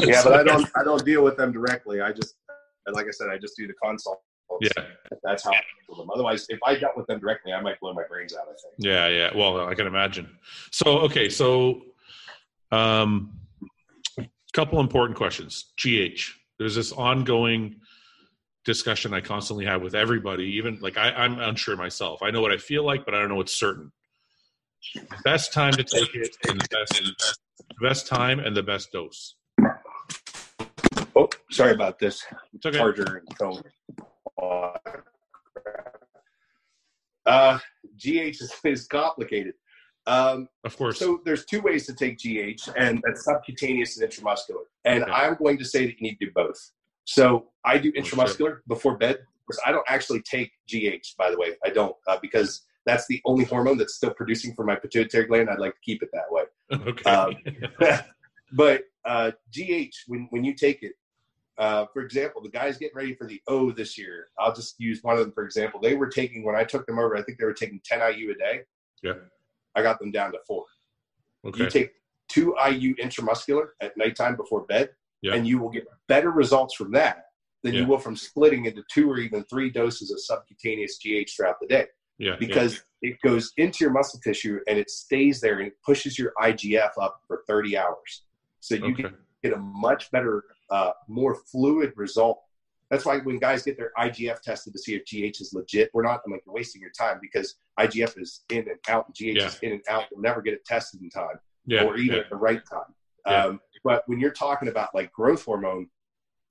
S2: yeah, but I don't. I don't deal with them directly. I just, like I said, I just do the consult.
S1: Yeah,
S2: that's how I handle them. Otherwise, if I dealt with them directly, I might blow my brains out. I think.
S1: Yeah, yeah. Well, I can imagine. So, okay, so, um, couple important questions. GH. There's this ongoing discussion I constantly have with everybody. Even like I, I'm unsure myself. I know what I feel like, but I don't know what's certain. Best time to take it, and the best, the best time and the best dose.
S2: Oh, sorry about this. Okay. Charger and phone. Uh, GH is, is complicated. Um,
S1: of course.
S2: So there's two ways to take GH, and that's subcutaneous and intramuscular. And okay. I'm going to say that you need to do both. So I do oh, intramuscular oh, before bed. Because I don't actually take GH, by the way. I don't uh, because that's the only hormone that's still producing for my pituitary gland. I'd like to keep it that way.
S1: Okay. Um,
S2: but uh, GH, when when you take it, uh, for example, the guys getting ready for the O this year. I'll just use one of them for example. They were taking when I took them over. I think they were taking 10 IU a day.
S1: Yeah.
S2: I got them down to four.
S1: Okay.
S2: You take two IU intramuscular at nighttime before bed yeah. and you will get better results from that than yeah. you will from splitting into two or even three doses of subcutaneous GH throughout the day.
S1: Yeah,
S2: because yeah. it goes into your muscle tissue and it stays there and it pushes your IGF up for 30 hours. So you okay. get a much better, uh, more fluid result. That's why when guys get their IGF tested to see if GH is legit or not, I'm like, you're wasting your time because IGF is in and out and GH yeah. is in and out. You'll never get it tested in time
S1: yeah.
S2: or even at the right time. Um, but when you're talking about like growth hormone,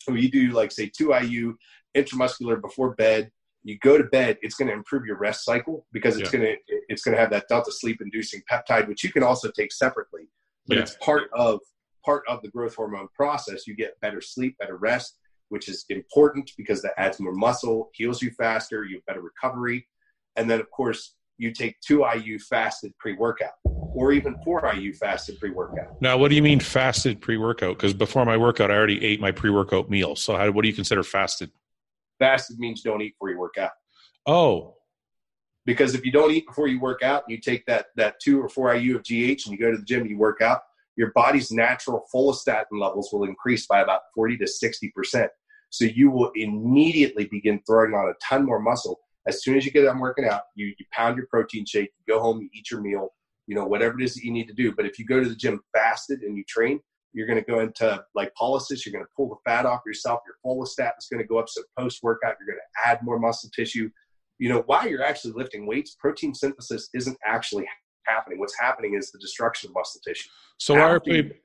S2: when you do like say 2 IU intramuscular before bed, you go to bed, it's going to improve your rest cycle because it's yeah. going to it's going to have that delta sleep inducing peptide, which you can also take separately, but yeah. it's part of part of the growth hormone process. You get better sleep, better rest. which is important because that adds more muscle, heals you faster, you have better recovery. And then, of course, you take two IU fasted pre workout or even four IU fasted pre workout.
S1: Now, what do you mean fasted pre workout? Because before my workout, I already ate my pre workout meal. So, how, what do you consider fasted?
S2: Fasted means don't eat before you work out.
S1: Oh,
S2: because if you don't eat before you work out and you take that that two or four IU of GH and you go to the gym and you work out, your body's natural follistatin levels will increase by about 40 to 60 percent. So you will immediately begin throwing on a ton more muscle. As soon as you get done working out, you, you pound your protein shake, you go home, you eat your meal, you know, whatever it is that you need to do. But if you go to the gym fasted and you train, you're going to go into lipolysis. You're going to pull the fat off yourself. Your follistatin is going to go up. So post workout, you're going to add more muscle tissue. You know, while you're actually lifting weights, protein synthesis isn't actually happening. What's happening is the destruction of muscle tissue.
S1: So why are people?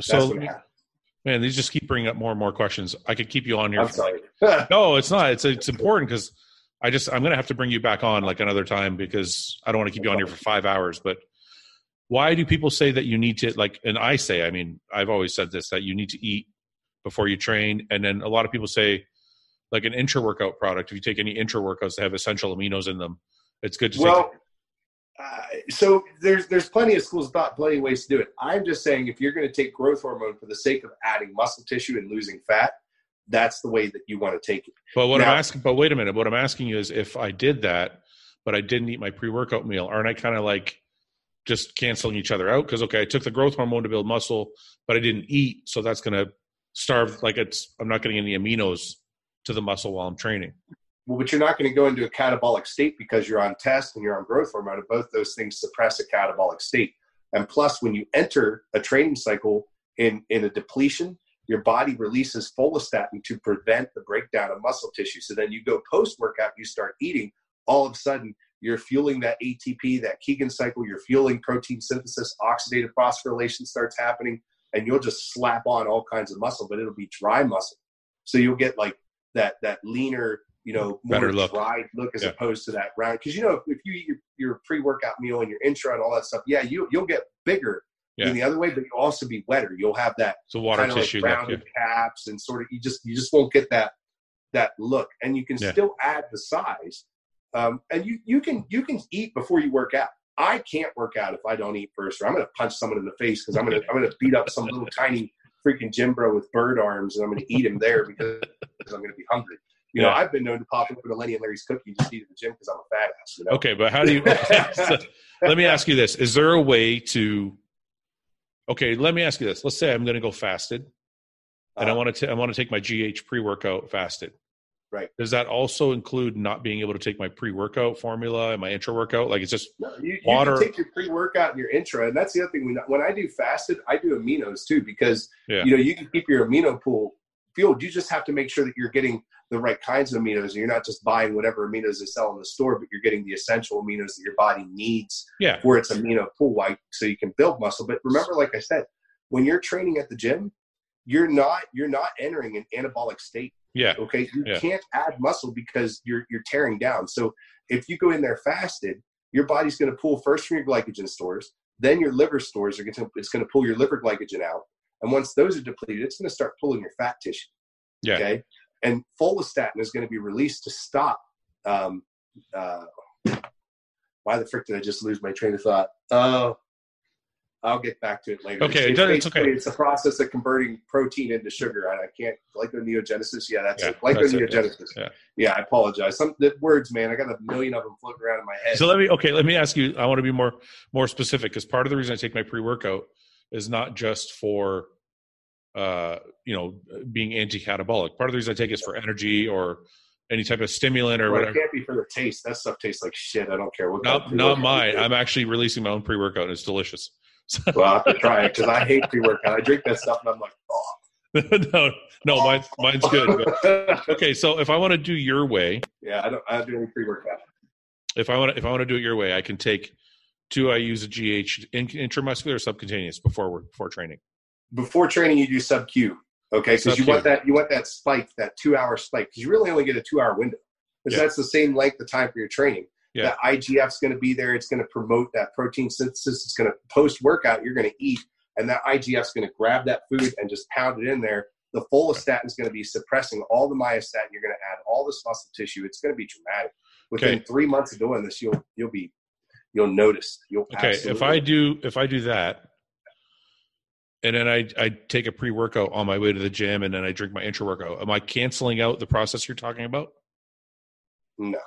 S1: So man, these just keep bringing up more and more questions. I could keep you on here.
S2: I'm sorry.
S1: no, it's not. It's it's important because I just I'm gonna have to bring you back on like another time because I don't want to keep you on here for five hours. But why do people say that you need to like? And I say, I mean, I've always said this that you need to eat before you train, and then a lot of people say like an intra workout product. If you take any intra workouts that have essential aminos in them, it's good to
S2: well,
S1: take.
S2: Uh, so there's there's plenty of schools of thought, plenty of ways to do it. I'm just saying if you're going to take growth hormone for the sake of adding muscle tissue and losing fat, that's the way that you want to take it.
S1: But what now, I'm asking, but wait a minute, what I'm asking you is if I did that, but I didn't eat my pre-workout meal, aren't I kind of like just canceling each other out? Because okay, I took the growth hormone to build muscle, but I didn't eat, so that's going to starve. Like it's, I'm not getting any aminos to the muscle while I'm training.
S2: Well, but you're not going to go into a catabolic state because you're on test and you're on growth hormone, and both those things suppress a catabolic state. And plus, when you enter a training cycle in in a depletion, your body releases follistatin to prevent the breakdown of muscle tissue. So then you go post workout, you start eating. All of a sudden, you're fueling that ATP, that Kegin cycle. You're fueling protein synthesis. Oxidative phosphorylation starts happening, and you'll just slap on all kinds of muscle, but it'll be dry muscle. So you'll get like that that leaner you know, more Better look. dried look as yeah. opposed to that round. Because you know, if you eat your, your pre-workout meal and your intra and all that stuff, yeah, you you'll get bigger yeah. in the other way, but you'll also be wetter. You'll have that
S1: so water tissue,
S2: like rounded yeah. caps, and sort of you just you just won't get that that look. And you can still add the size, um, and you you can you can eat before you work out. I can't work out if I don't eat first, or I'm going to punch someone in the face because I'm going to I'm going to beat up some little tiny freaking gym bro with bird arms, and I'm going to eat him there because I'm going to be hungry. You yeah. know, I've been known to pop open a Lenny and Larry's cookie just eat at the gym because I'm a fat ass. You know?
S1: Okay, but how do you? so, let me ask you this: Is there a way to? Okay, let me ask you this. Let's say I'm going to go fasted, and uh, I want to I want to take my GH pre workout fasted.
S2: Right.
S1: Does that also include not being able to take my pre workout formula and my intra workout? Like it's just
S2: no, you, water. You take your pre workout and your intra, and that's the other thing. When when I do fasted, I do aminos too because yeah. you know you can keep your amino pool fueled. You just have to make sure that you're getting the right kinds of aminos and you're not just buying whatever aminos they sell in the store but you're getting the essential aminos that your body needs
S1: yeah.
S2: for its amino pool white so you can build muscle but remember like i said when you're training at the gym you're not you're not entering an anabolic state
S1: yeah
S2: okay you
S1: yeah.
S2: can't add muscle because you're you're tearing down so if you go in there fasted your body's going to pull first from your glycogen stores then your liver stores are going to it's going to pull your liver glycogen out and once those are depleted it's going to start pulling your fat tissue
S1: yeah.
S2: okay and follistatin is going to be released to stop. Um, uh, why the frick did I just lose my train of thought? Uh, I'll get back to it later.
S1: Okay,
S2: it's,
S1: it's okay.
S2: It's a process of converting protein into sugar. I, I can't glyconeogenesis. Yeah, that's yeah, it. Glyconeogenesis. That's it. Yeah. yeah, I apologize. Some the words, man. I got a million of them floating around in my head.
S1: So let me okay. Let me ask you. I want to be more more specific because part of the reason I take my pre workout is not just for uh, you know, being anti-catabolic. Part of the reason I take is for energy or any type of stimulant or well, whatever.
S2: It can't be for the taste. That stuff tastes like shit. I don't care what.
S1: Not, not mine. I'm actually releasing my own pre-workout, and it's delicious.
S2: Well, I have to try it because I hate pre-workout. I drink that stuff, and I'm like, oh.
S1: no, no, mine's mine's good. But, okay, so if I want to do your way,
S2: yeah, I don't. I don't do any pre-workout.
S1: If I want to, if I want to do it your way, I can take two. I use a GH intramuscular or subcutaneous before before training
S2: before training you do sub Q. Okay, because you want that you want that spike, that two hour spike, because you really only get a two hour window. Because yeah. that's the same length of time for your training. Yeah. That IGF's going to be there. It's going to promote that protein synthesis. It's going to post workout. You're going to eat, and that IGF's going to grab that food and just pound it in there. the follistatin is going to be suppressing all the myostatin. You're going to add all this muscle tissue. It's going to be dramatic. Within
S1: Okay.
S2: three months of doing this, you'll you'll be you'll notice. You'll
S1: Okay, if I do if I do that, and then I I take a pre workout on my way to the gym, and then I drink my intra workout, am I canceling out the process you're talking about?
S2: no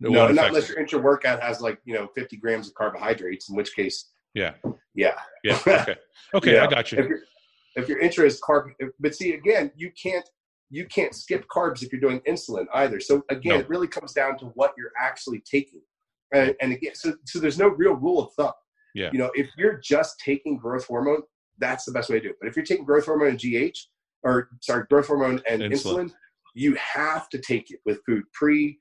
S2: No
S1: won't
S2: unless your intra workout has like you know 50 grams of carbohydrates, in which case
S1: Yeah,
S2: yeah
S1: yeah. Okay, okay. I got you.
S2: your if your intra is carb if- but see again you can't you can't skip carbs if you're doing insulin either so again
S1: No.
S2: it really comes down to what you're actually taking and, and again so, so there's no real rule of thumb
S1: Yeah.
S2: you know if you're just taking growth hormone that's the best way to do it but if you're taking growth hormone and gh or sorry growth hormone and
S1: Insulin.
S2: insulin, you have to take it with food pre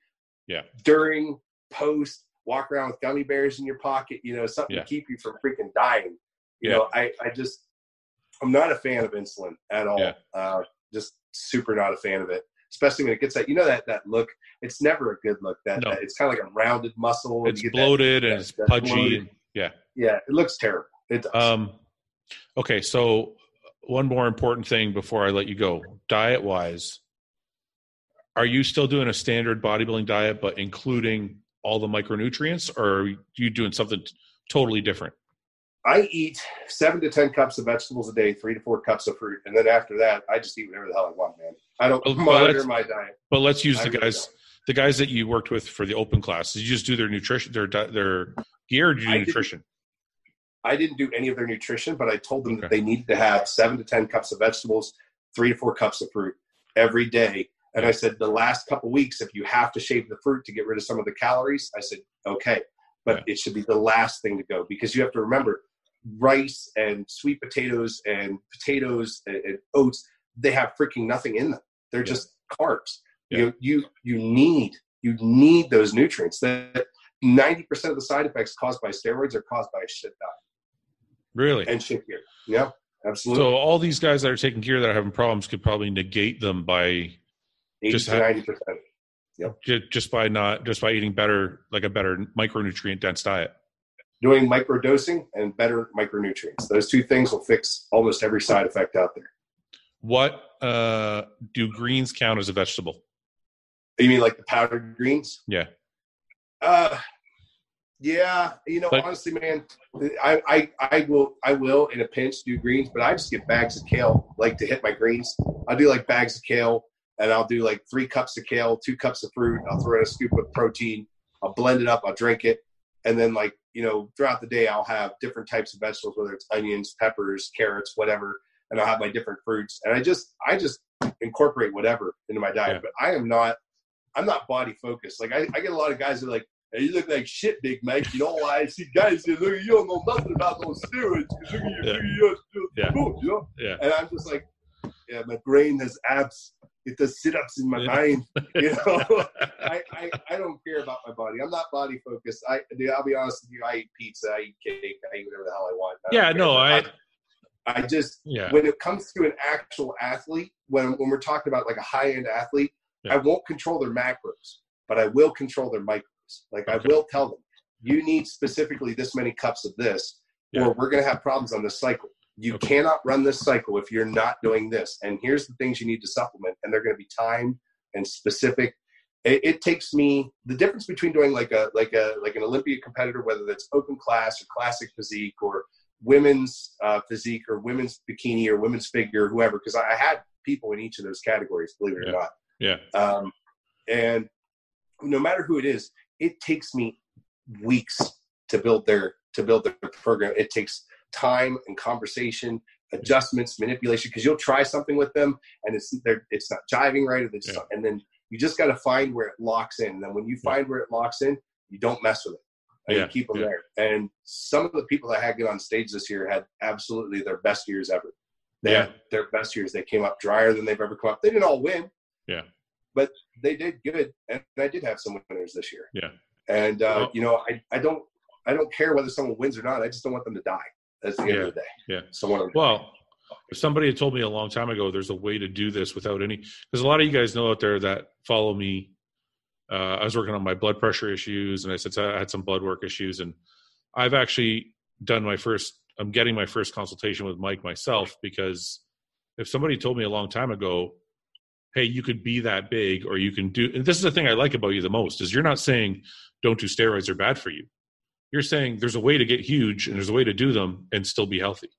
S1: Yeah.
S2: during post walk around with gummy bears in your pocket you know something
S1: Yeah.
S2: to keep you from freaking dying you
S1: Yeah.
S2: know i i just i'm not a fan of insulin at all
S1: Yeah.
S2: uh just super not a fan of it especially when it gets that you know that that look it's never a good look that,
S1: No.
S2: that- it's kind of like a rounded muscle
S1: It's
S2: get that-
S1: bloated and
S2: that-
S1: it's pudgy.
S2: bloated-
S1: And, yeah.
S2: yeah it looks terrible it does
S1: Um. Okay, so one more important thing before I let you go, diet wise, are you still doing a standard bodybuilding diet, but including all the micronutrients, or are you doing something t- totally different?
S2: I eat seven to ten cups of vegetables a day, three to four cups of fruit, and then after that, I just eat whatever the hell I want, man. I don't
S1: Well,
S2: monitor my diet.
S1: But let's use
S2: I
S1: the
S2: really
S1: guys, the guys that you worked with for the open classes. You just do their nutrition, their their gear, or do you
S2: I
S1: do
S2: didn't-
S1: nutrition?
S2: I didn't do any of their nutrition, but I told them that they needed to have seven to ten cups of vegetables, three to four cups of fruit every day. And I said, the last couple weeks, if you have to shave the fruit to get rid of some of the calories, I said, okay, but it should be the last thing to go because you have to remember rice and sweet potatoes and potatoes and, and oats, they have freaking nothing in them. They're
S1: Yeah.
S2: just carbs.
S1: Yeah.
S2: You, you, you need, you need those nutrients that 90% of the side effects caused by steroids are caused by a shit diet
S1: Really?
S2: and shit gear. Yeah, absolutely.
S1: So all these guys that are taking gear that are having problems could probably negate them by
S2: 80
S1: just
S2: 90%.
S1: ju- just by not just by eating better, like a better micronutrient dense diet.
S2: Doing microdosing and better micronutrients. Those two things will fix almost every side effect out there.
S1: What uh, do greens count as a vegetable?
S2: You mean like the powdered greens?
S1: Yeah.
S2: Uh, yeah. You know,
S1: But-
S2: honestly, man, I, I, I will, I will in a pinch do greens, but I just get bags of kale, like to hit my greens. I'll do like bags of kale and I'll do like three cups of kale, two cups of fruit. I'll throw in a scoop of protein. I'll blend it up. I'll drink it. And then like, you know, throughout the day, I'll have different types of vegetables, whether it's onions, peppers, carrots, whatever. And I'll have my different fruits. And I just, I just incorporate whatever into my diet,
S1: Yeah.
S2: but I am not, I'm not body focused. Like I, I get a lot of guys that are like, hey, you look like shit, Big Mike. You know why I see guys that look, you don't know nothing about those steroids. 'cause Look at your
S1: Yeah.
S2: you
S1: Yeah.
S2: you know?
S1: Yeah.
S2: And I'm just like, yeah, my brain has abs. It does sit ups in my
S1: Yeah.
S2: mind. You know, I, I, I don't care about my body. I'm not body focused. I, I'll be honest with you. I eat pizza. I eat cake. I eat whatever the hell I want. I
S1: Yeah, no, I
S2: I just
S1: yeah.
S2: when it comes to an actual athlete, when when we're talking about like a high end athlete,
S1: Yeah.
S2: I won't control their macros, but I will control their micros. Like I will tell them, you need specifically this many cups of this, or we're going to have problems on this cycle. You
S1: Okay.
S2: cannot run this cycle if you're not doing this. And here's the things you need to supplement, and they're going to be timed and specific. It, it takes me the difference between doing like a like a like an Olympia competitor, whether that's open class or classic physique or women's uh, physique or women's bikini or women's figure, whoever, because I had people in each of those categories, believe it
S1: Yeah.
S2: or not.
S1: Yeah.
S2: Um, and no matter who it is, it takes me weeks to build their to build their program. It takes time and conversation, adjustments, manipulation. Because you'll try something with them and it's they're, it's not jiving right, or they just,
S1: Yeah.
S2: and then you just got to find where it locks in. And then when you
S1: Yeah.
S2: find where it locks in, you don't mess with it. And
S1: Yeah,
S2: you keep them
S1: yeah.
S2: there. And some of the people that had get on stage this year had absolutely their best years ever. They
S1: Yeah.
S2: had their best years. They came up drier than they've ever come up. They didn't all win.
S1: Yeah.
S2: But they did good. And I did have some winners this year.
S1: Yeah.
S2: And uh,
S1: Well-
S2: you know, I, I don't I don't care whether someone wins or not. I just don't want them to die. That's the end of the day.
S1: Yeah.
S2: Someone
S1: Well, if somebody had told me a long time ago, there's a way to do this without any, because a lot of you guys know out there that follow me. Uh, I was working on my blood pressure issues, and I said I had some blood work issues, and I've actually done my first. I'm getting my first consultation with Mike myself because if somebody told me a long time ago, hey, you could be that big or you can do and this is the thing I like about you the most is you're not saying don't do steroids are bad for you. You're saying there's a way to get huge and there's a way to do them and still be healthy.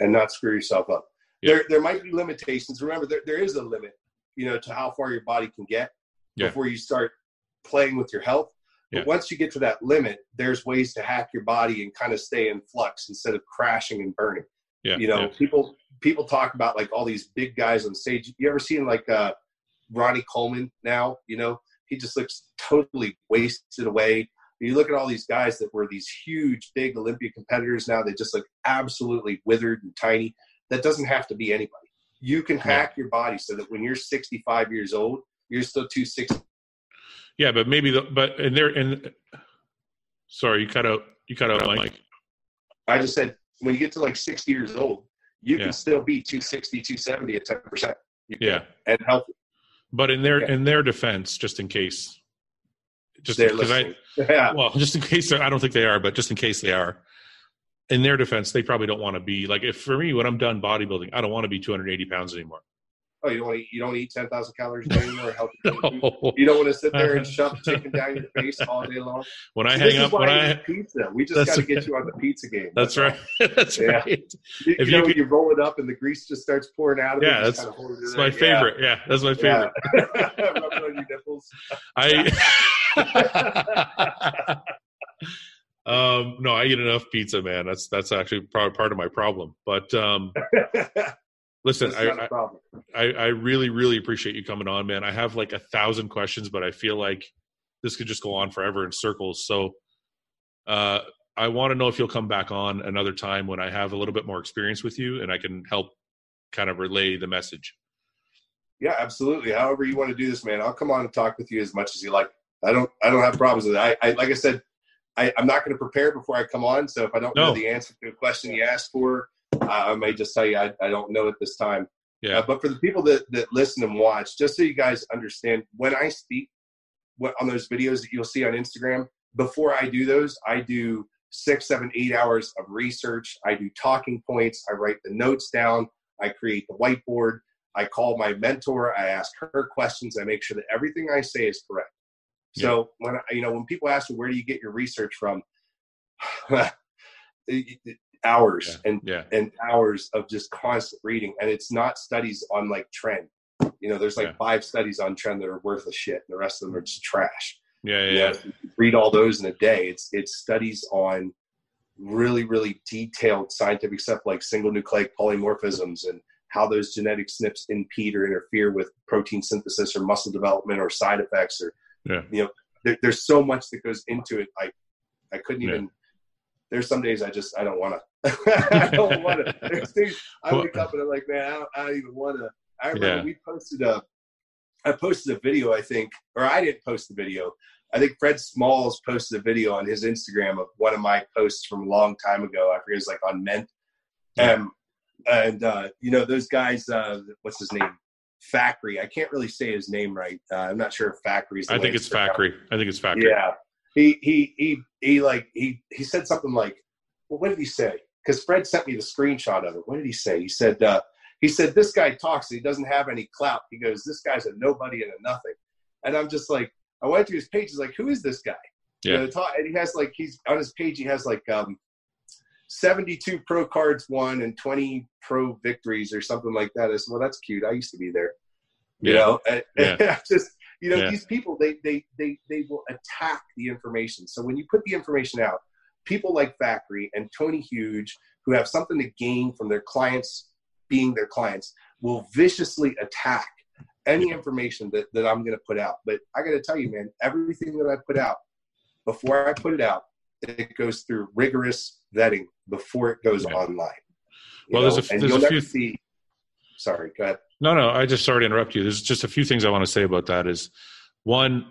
S2: And not screw yourself up. Yeah. There there might be limitations. Remember there, there is a limit, you know, to how far your body can get yeah. before you start playing with your health. But yeah. once you get to that limit, there's ways to hack your body and kind of stay in flux instead of crashing and burning. Yeah, you know, yeah. people people talk about like all these big guys on stage. You ever seen like uh, Ronnie Coleman now? You know, he just looks totally wasted away. You look at all these guys that were these huge, big Olympia competitors now, they just look absolutely withered and tiny. That doesn't have to be anybody. You can hack your body so that when you're 65 years old, you're still 260.
S1: Yeah, but maybe the but and there and sorry, you cut out you cut out Mike.
S2: I just said when you get to like 60 years old, you yeah. can still be 260, 270 at 10 percent.
S1: Yeah,
S2: and healthy.
S1: But in their yeah. in their defense, just in case, just because I yeah. well, just in case I don't think they are, but just in case they are, in their defense, they probably don't want to be like if for me when I'm done bodybuilding, I don't want to be 280 pounds anymore.
S2: Oh, you don't want to eat, you don't eat ten thousand calories a day anymore. Healthy no. You don't want to sit there and shove chicken down your face all day long.
S1: When I hang up, when I
S2: pizza, we just got to get you on the pizza game.
S1: That's, right. that's yeah. right.
S2: You, if you, know, you, you roll it up and the grease just starts pouring out of
S1: yeah,
S2: it.
S1: That's, kind of that's my favorite. Yeah. that's my favorite. Yeah. on your nipples. I. um, no, I eat enough pizza, man. That's that's actually part part of my problem. But um, Listen, I, I, I really, really appreciate you coming on, man. I have like a thousand questions, but I feel like this could just go on forever in circles. So, uh, I want to know if you'll come back on another time when I have a little bit more experience with you and I can help kind of relay the message.
S2: Yeah, absolutely. However you want to do this, man, I'll come on and talk with you as much as you like. I don't, I don't have problems with it. I, I like I said, I, I'm not going to prepare before I come on. So if I don't no. know the answer to a question you asked for, I may just tell you I, I don't know at this time.
S1: Yeah.
S2: Uh, but for the people that, that listen and watch, just so you guys understand, when I speak what, on those videos that you'll see on Instagram, before I do those, I do six, seven, eight hours of research. I do talking points. I write the notes down. I create the whiteboard. I call my mentor. I ask her questions. I make sure that everything I say is correct. So yeah. when you know when people ask me where do you get your research from, hours
S1: yeah.
S2: and
S1: yeah.
S2: and hours of just constant reading and it's not studies on like trend you know there's like yeah. five studies on trend that are worth a shit and the rest of them are just trash
S1: yeah yeah,
S2: read all those in a day it's it's studies on really really detailed scientific stuff like single nucleic polymorphisms and how those genetic SNPs impede or interfere with protein synthesis or muscle development or side effects or
S1: yeah.
S2: you know there, there's so much that goes into it i i couldn't even there's some days I just I don't want to. I don't want to. There's days I wake up and I'm like, man, I don't, I don't even want to. I remember yeah. we posted a, I posted a video, I think, or I didn't post the video. I think Fred Smalls posted a video on his Instagram of one of my posts from a long time ago. I forget it was like on Ment. Yeah. Um, and uh, you know those guys. Uh, what's his name? Factory. I can't really say his name right. Uh, I'm not sure if Factory's.
S1: I think it's Factory. I think it's Factory.
S2: Yeah, he he he he like he he said something like, well, what did he say? Because Fred sent me the screenshot of it. What did he say? He said uh, he said this guy talks. He doesn't have any clout. He goes, this guy's a nobody and a nothing. And I'm just like, I went through his page. He's like, who is this guy?
S1: Yeah. You know,
S2: talk, and he has like he's on his page. He has like um, 72 pro cards won and 20 pro victories or something like that. I said, well, that's cute. I used to be there. You
S1: yeah.
S2: know, and,
S1: yeah.
S2: and I just you know, yeah. these people they they they they will attack the information. So when you put the information out, people like Factory and Tony Huge, who have something to gain from their clients being their clients, will viciously attack any information that, that I'm gonna put out. But I gotta tell you, man, everything that I put out, before I put it out, it goes through rigorous vetting before it goes yeah. online.
S1: Well, know? there's a, there's a few.
S2: See, sorry, go ahead.
S1: No, no, I just sorry to interrupt you. There's just a few things I want to say about that. Is one,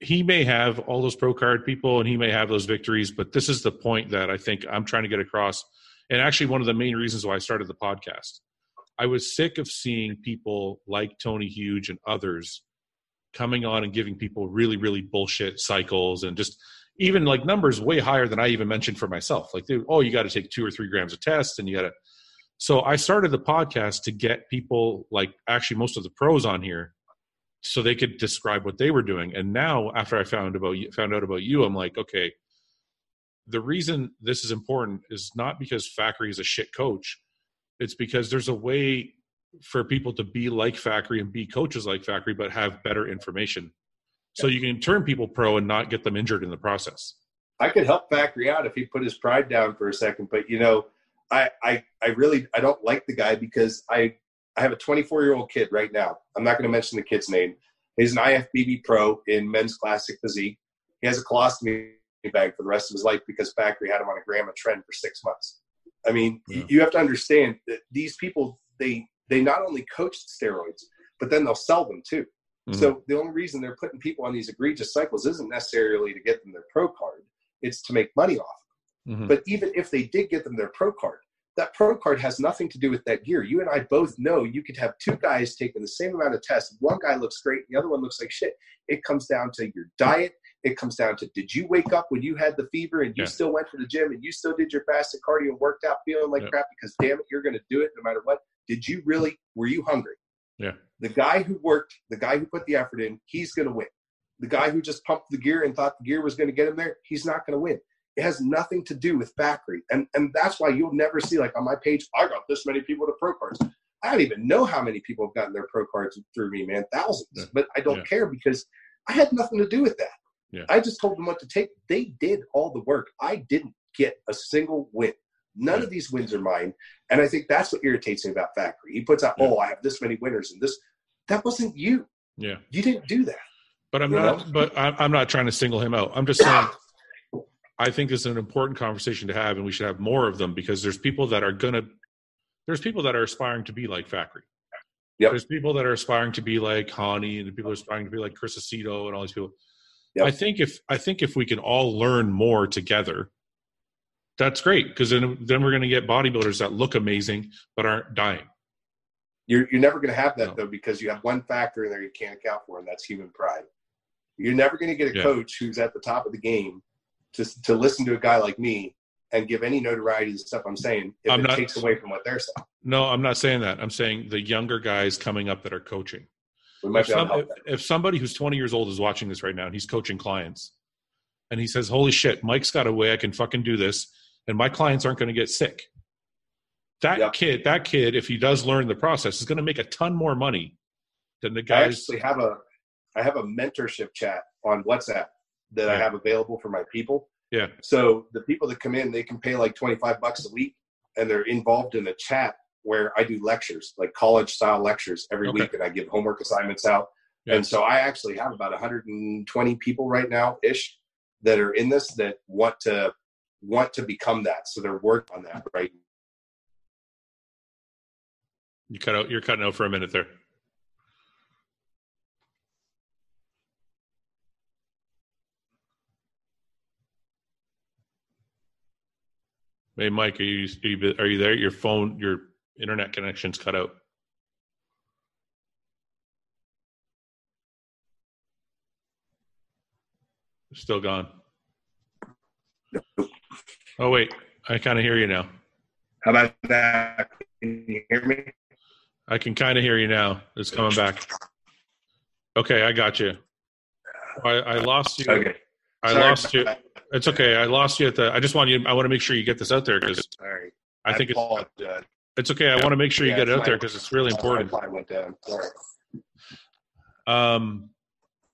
S1: he may have all those pro card people and he may have those victories, but this is the point that I think I'm trying to get across. And actually, one of the main reasons why I started the podcast. I was sick of seeing people like Tony Huge and others coming on and giving people really, really bullshit cycles and just even like numbers way higher than I even mentioned for myself. Like, oh, you got to take two or three grams of test and you got to So I started the podcast to get people, like actually most of the pros on here, so they could describe what they were doing. And now, after I found about you, found out about you, I'm like, okay, the reason this is important is not because Fackery is a shit coach. It's because there's a way for people to be like Fackery and be coaches like Fackery, but have better information. So you can turn people pro and not get them injured in the process.
S2: I could help Fackery out if he put his pride down for a second, but you know, I I, I really I don't like the guy because I I have a 24 year old kid right now. I'm not going to mention the kid's name. He's an IFBB pro in men's classic physique. He has a colostomy bag for the rest of his life because Fackery had him on a gram of tren for six months. I mean, yeah. you have to understand that these people they they not only coach steroids, but then they'll sell them too. Mm-hmm. So the only reason they're putting people on these egregious cycles isn't necessarily to get them their pro card; it's to make money off. Mm-hmm. But even if they did get them their pro card, that pro card has nothing to do with that gear. You and I both know you could have two guys taking the same amount of tests. One guy looks great, the other one looks like shit. It comes down to your diet. It comes down to did you wake up when you had the fever and you yeah. still went to the gym and you still did your fasted cardio and worked out feeling like yeah. crap because damn it, you're going to do it no matter what. Did you really? Were you hungry?
S1: Yeah.
S2: The guy who worked, the guy who put the effort in, he's going to win. The guy who just pumped the gear and thought the gear was going to get him there, he's not going to win. It has nothing to do with Fackery. And, and that's why you'll never see, like on my page, I got this many people to pro cards. I don't even know how many people have gotten their pro cards through me, man, thousands. Yeah. But I don't yeah. care because I had nothing to do with that.
S1: Yeah.
S2: I just told them what to take. They did all the work. I didn't get a single win. None of these wins are mine. And I think that's what irritates me about Fackery. He puts out, oh, I have this many winners and this. That wasn't you.
S1: Yeah.
S2: You didn't do that.
S1: But I'm not. Know? But I'm not trying to single him out. I'm just saying. I think this is an important conversation to have, and we should have more of them because there's people that are gonna. There's people that are aspiring to be like Factory.
S2: Yep.
S1: There's people that are aspiring to be like Hani, and people are aspiring to be like Chris Aceto and all these people. Yep. I think if I think if we can all learn more together, that's great because then then we're going to get bodybuilders that look amazing but aren't dying.
S2: You're you're never going to have that no. though because you have one factor in there you can't account for, and that's human pride. You're never going to get a yeah. coach who's at the top of the game to to listen to a guy like me and give any notoriety to the stuff I'm saying if I'm it not, takes away from what they're saying.
S1: No, I'm not saying that. I'm saying the younger guys coming up that are coaching. If, some, if, if, somebody who's 20 years old is watching this right now and he's coaching clients and he says, Holy shit, Mike's got a way I can fucking do this and my clients aren't going to get sick. That yep. kid, that kid, if he does learn the process, is going to make a ton more money than the guys.
S2: I actually have a, I have a mentorship chat on WhatsApp that yeah. I have available for my people.
S1: Yeah.
S2: So the people that come in, they can pay like 25 bucks a week and they're involved in a chat where I do lectures, like college style lectures every okay. week and I give homework assignments out. Yeah. And so I actually have about 120 people right now ish that are in this that want to want to become that. So they're working on that right.
S1: You cut out. You're cutting out for a minute there. Hey, Mike, are you, are you are you there? Your phone, your internet connection's cut out. Still gone. Oh wait, I kind of hear you now.
S2: How about that? Can you hear me?
S1: I can kind of hear you now. It's coming back. Okay, I got you. I, I lost you. Okay. I Sorry lost you. That. It's okay. I lost you at the. I just want you. I want to make sure you get this out there because I, I think it's. It's okay. I want to make sure you yeah, get it out there because it's really important. Um,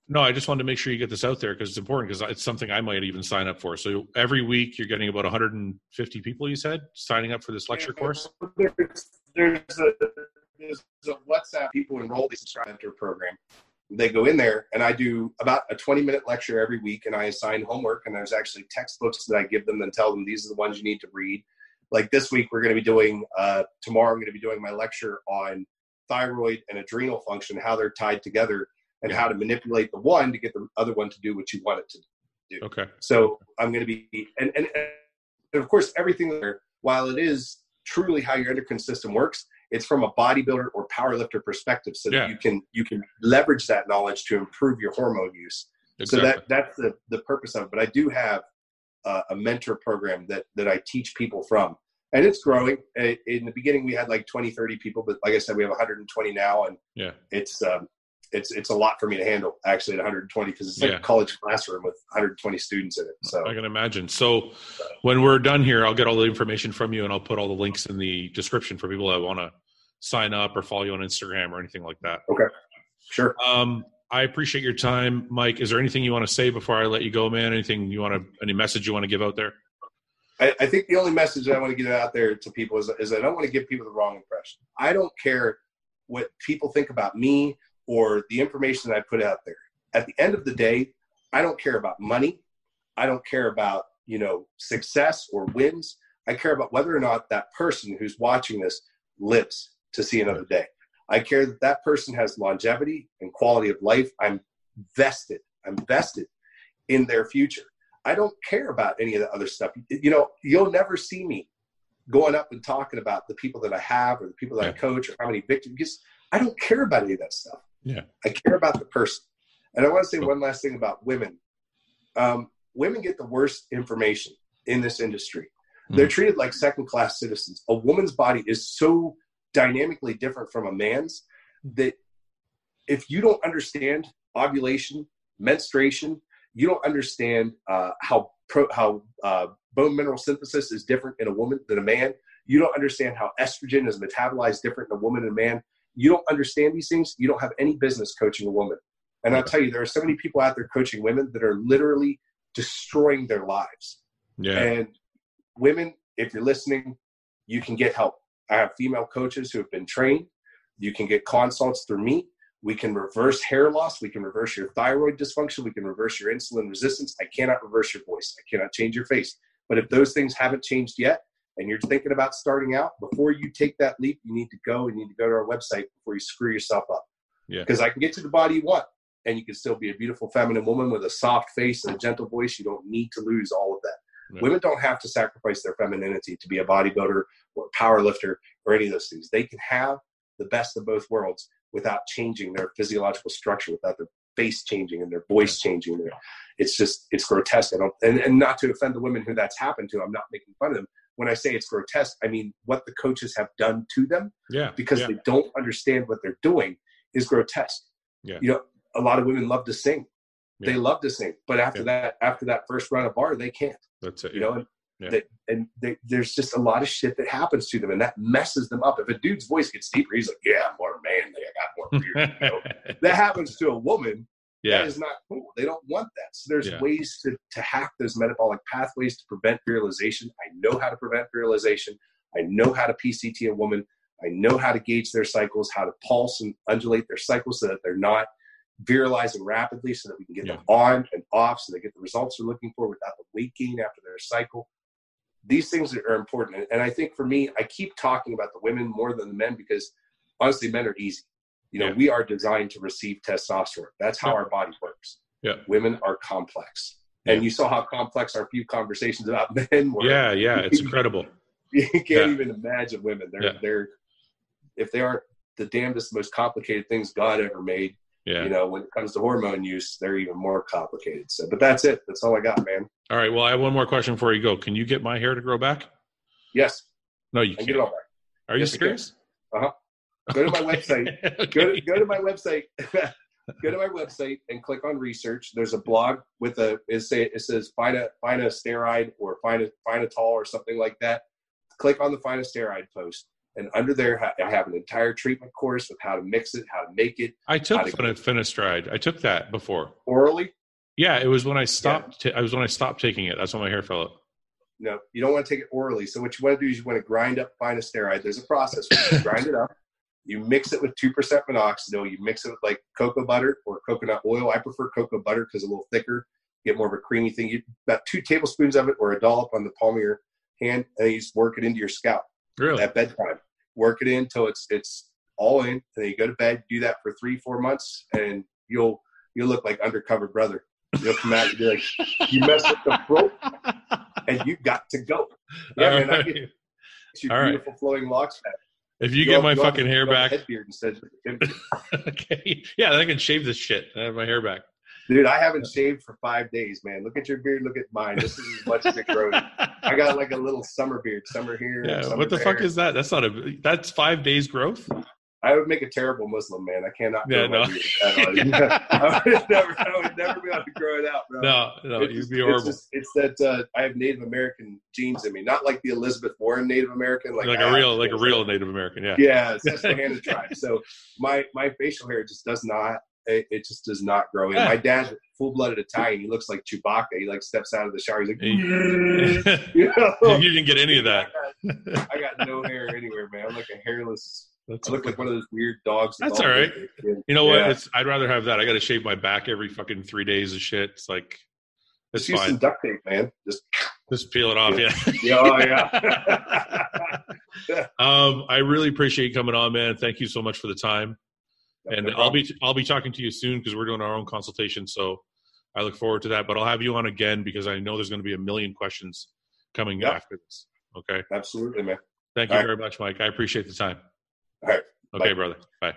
S1: no, I just wanted to make sure you get this out there because it's important because it's something I might even sign up for. So every week you're getting about 150 people. You said signing up for this lecture course.
S2: There's, there's, a, there's a WhatsApp people enroll the subscriber program they go in there and I do about a 20 minute lecture every week and I assign homework and there's actually textbooks that I give them and tell them these are the ones you need to read. Like this week, we're going to be doing, uh, tomorrow, I'm going to be doing my lecture on thyroid and adrenal function, how they're tied together and how to manipulate the one to get the other one to do what you want it to do.
S1: Okay.
S2: So I'm going to be, and, and, and of course, everything there, while it is truly how your endocrine system works, it's from a bodybuilder or powerlifter perspective so yeah. that you can you can leverage that knowledge to improve your hormone use exactly. so that that's the the purpose of it but i do have uh, a mentor program that that i teach people from and it's growing. In the beginning, we had like 20, 30 people, but like I said, we have 120 now, and
S1: yeah,
S2: it's um, it's it's a lot for me to handle actually at 120 because it's like
S1: Yeah.
S2: a college classroom with 120 students in it. So
S1: I can imagine. So when we're done here, I'll get all the information from you and I'll put all the links in the description for people that want to sign up or follow you on Instagram or anything like that.
S2: Okay, sure.
S1: Um, I appreciate your time, Mike. Is there anything you want to say before I let you go, man? Anything you want to, any message you want to give out there?
S2: I, I think the only message I want to get out there to people is, is I don't want to give people the wrong impression. I don't care what people think about me or the information that I put out there. At the end of the day, I don't care about money. I don't care about, you know, success or wins. I care about whether or not that person who's watching this lives to see another day. I care that that person has longevity and quality of life. I'm vested. I'm vested in their future. I don't care about any of the other stuff. You know, you'll never see me going up and talking about the people that I have or the people that I coach or how many victims. Because I don't care about any of that stuff.
S1: Yeah.
S2: I care about the person. And I want to say one last thing about women. Um, women get the worst information in this industry. They're
S1: Mhm.
S2: treated like second class citizens. A woman's body is so dynamically different from a man's that if you don't understand ovulation, menstruation, you don't understand uh, how pro, how uh, bone mineral synthesis is different in a woman than a man. You don't understand how estrogen is metabolized different in a woman and a man. You don't understand these things. You don't have any business coaching a woman. And I'll tell you, there are so many people out there coaching women that are literally destroying their lives.
S1: Yeah.
S2: And women, if you're listening, you can get help. I have female coaches who have been trained. You can get consults through me. We can reverse hair loss. We can reverse your thyroid dysfunction. We can reverse your insulin resistance. I cannot reverse your voice. I cannot change your face. But if those things haven't changed yet and you're thinking about starting out, before you take that leap, you need to go and you need to go to our website before you screw yourself up.
S1: Yeah.
S2: Because I can get you the body you want and you can still be a beautiful feminine woman with a soft face and a gentle voice. You don't need to lose all of that.
S1: Yeah.
S2: Women don't have to sacrifice their femininity to be a bodybuilder or a power lifter or any of those things. They can have the best of both worlds without changing their physiological structure, without their face changing and their voice changing. Their, it's just it's grotesque. I don't and, and not to offend the women who that's happened to. I'm not making fun of them. When I say it's grotesque, I mean what the coaches have done to them
S1: yeah.
S2: because
S1: yeah.
S2: they don't understand what they're doing is grotesque.
S1: Yeah.
S2: You know, a lot of women love to sing. They love to sing, but after
S1: Yeah.
S2: that, after that first run of bar, they can't.
S1: That's it.
S2: You know, and,
S1: Yeah.
S2: they, and they, there's just a lot of shit that happens to them, and that messes them up. If a dude's voice gets deeper, he's like, "Yeah, I'm more manly. I got more beard." You know? that happens to a woman. That
S1: yeah.
S2: is not cool. They don't want that. So there's
S1: Yeah.
S2: ways to, to hack those metabolic pathways to prevent virilization. I know how to prevent virilization. I know how to PCT a woman. I know how to gauge their cycles, how to pulse and undulate their cycles so that they're not virilizing rapidly so that we can get them on and off so they get the results they're looking for without the weight gain after their cycle. These things are important. And- And I think for me, I keep talking about the women more than the men because honestly, men are easy. You know,
S1: Yeah.
S2: we are designed to receive testosterone. That's how
S1: Yeah.
S2: our body works.
S1: Yeah.
S2: Women are complex.
S1: Yeah.
S2: And you saw how complex our few conversations about men were.
S1: Yeah. Yeah. It's incredible.
S2: You can't even imagine women. They're
S1: Yeah.
S2: they're if they aren't the damnedest, most complicated things God ever made,
S1: Yeah.
S2: you know, when it comes to hormone use, they're even more complicated. So but that's it. That's all I got, man.
S1: All right. Well, I have one more question before you go. Can you get my hair to grow back?
S2: Yes,
S1: No, you
S2: I can
S1: can't.
S2: get it all back.
S1: Are you
S2: serious? I can.
S1: Uh-huh.
S2: Go to my website.
S1: okay.
S2: go to, go to my website go to my website and click on research there's a blog with a it, say, it says find a find a steroid or find a find a tall or something like that click on the find a steroid post and under there i have an entire treatment course with how to mix it how to make it
S1: I took
S2: to-
S1: fin- Finastride. I took that before.
S2: orally
S1: Yeah, it was when I stopped. ta- I was when I stopped taking it. That's when my hair fell out.
S2: no you don't want to take it orally so what you want to do is you want to grind up steroid there's a process grind it up you mix it with 2% minoxidil you mix it with like cocoa butter or coconut oil. I prefer cocoa butter because it's a little thicker get more of a creamy thing. You about two tablespoons of it or a dollop on the palm of your hand and you just work it into your scalp
S1: Really?
S2: at bedtime. Work it in until it's it's all in and then you go to bed do that for three four months and you'll you'll look like undercover brother. You'll come out and be like you messed up the throat and you got to go. Yeah
S1: All
S2: man I
S1: right.
S2: get your
S1: All right.
S2: beautiful flowing locks back
S1: If you
S2: Go-
S1: get my fucking hair
S2: put on a
S1: back,
S2: headbeard instead
S1: okay. Yeah, then I can shave this shit. I have my hair back.
S2: Dude, I haven't shaved for five days, man. Look at your beard. Look at mine. This is as much as it grows. I got like a little summer beard. Summer here.
S1: Yeah,
S2: summer
S1: what the
S2: there.
S1: fuck is that? That's not a. That's five days growth.
S2: I would make a terrible Muslim, man. I cannot.
S1: Yeah,
S2: grow
S1: no.
S2: I would never. I would never be able to grow it out, bro.
S1: No, no,
S2: It's
S1: you'd be horrible.
S2: It's, just, it's that uh, I have Native American genes in me, not like the Elizabeth Warren Native American, like,
S1: Like,
S2: I
S1: a real, like a real Native American. Yeah.
S2: yeah, it's Susquehanna tribe. So my my facial hair just does not. It, it just does not grow in. My dad's full blooded Italian. He looks like Chewbacca. He like steps out of the shower. He's like,
S1: you
S2: you
S1: didn't get any of that.
S2: I got no hair anywhere, man. I'm like a hairless.
S1: That's
S2: I look like one of those weird dogs.
S1: That's
S2: all
S1: right. You know what?
S2: Yeah.
S1: It's I'd rather have that. I got to shave my back every fucking three days of shit. It's like it's
S2: Just use
S1: fine.
S2: some duct tape, man. Just
S1: Just peel it off. Yeah.
S2: yeah, oh yeah.
S1: um, I really appreciate you coming on, man. Thank you so much for the time. And
S2: No
S1: I'll be I'll be talking to you soon because we're doing our own consultation. So I look forward to that. But I'll have you on again because I know there's going to be a million questions coming
S2: Yep.
S1: after this. Okay.
S2: absolutely, man.
S1: Thank you
S2: All right.
S1: very much, Mike. I appreciate the time.
S2: All right.
S1: Okay,
S2: Bye.
S1: brother. Bye.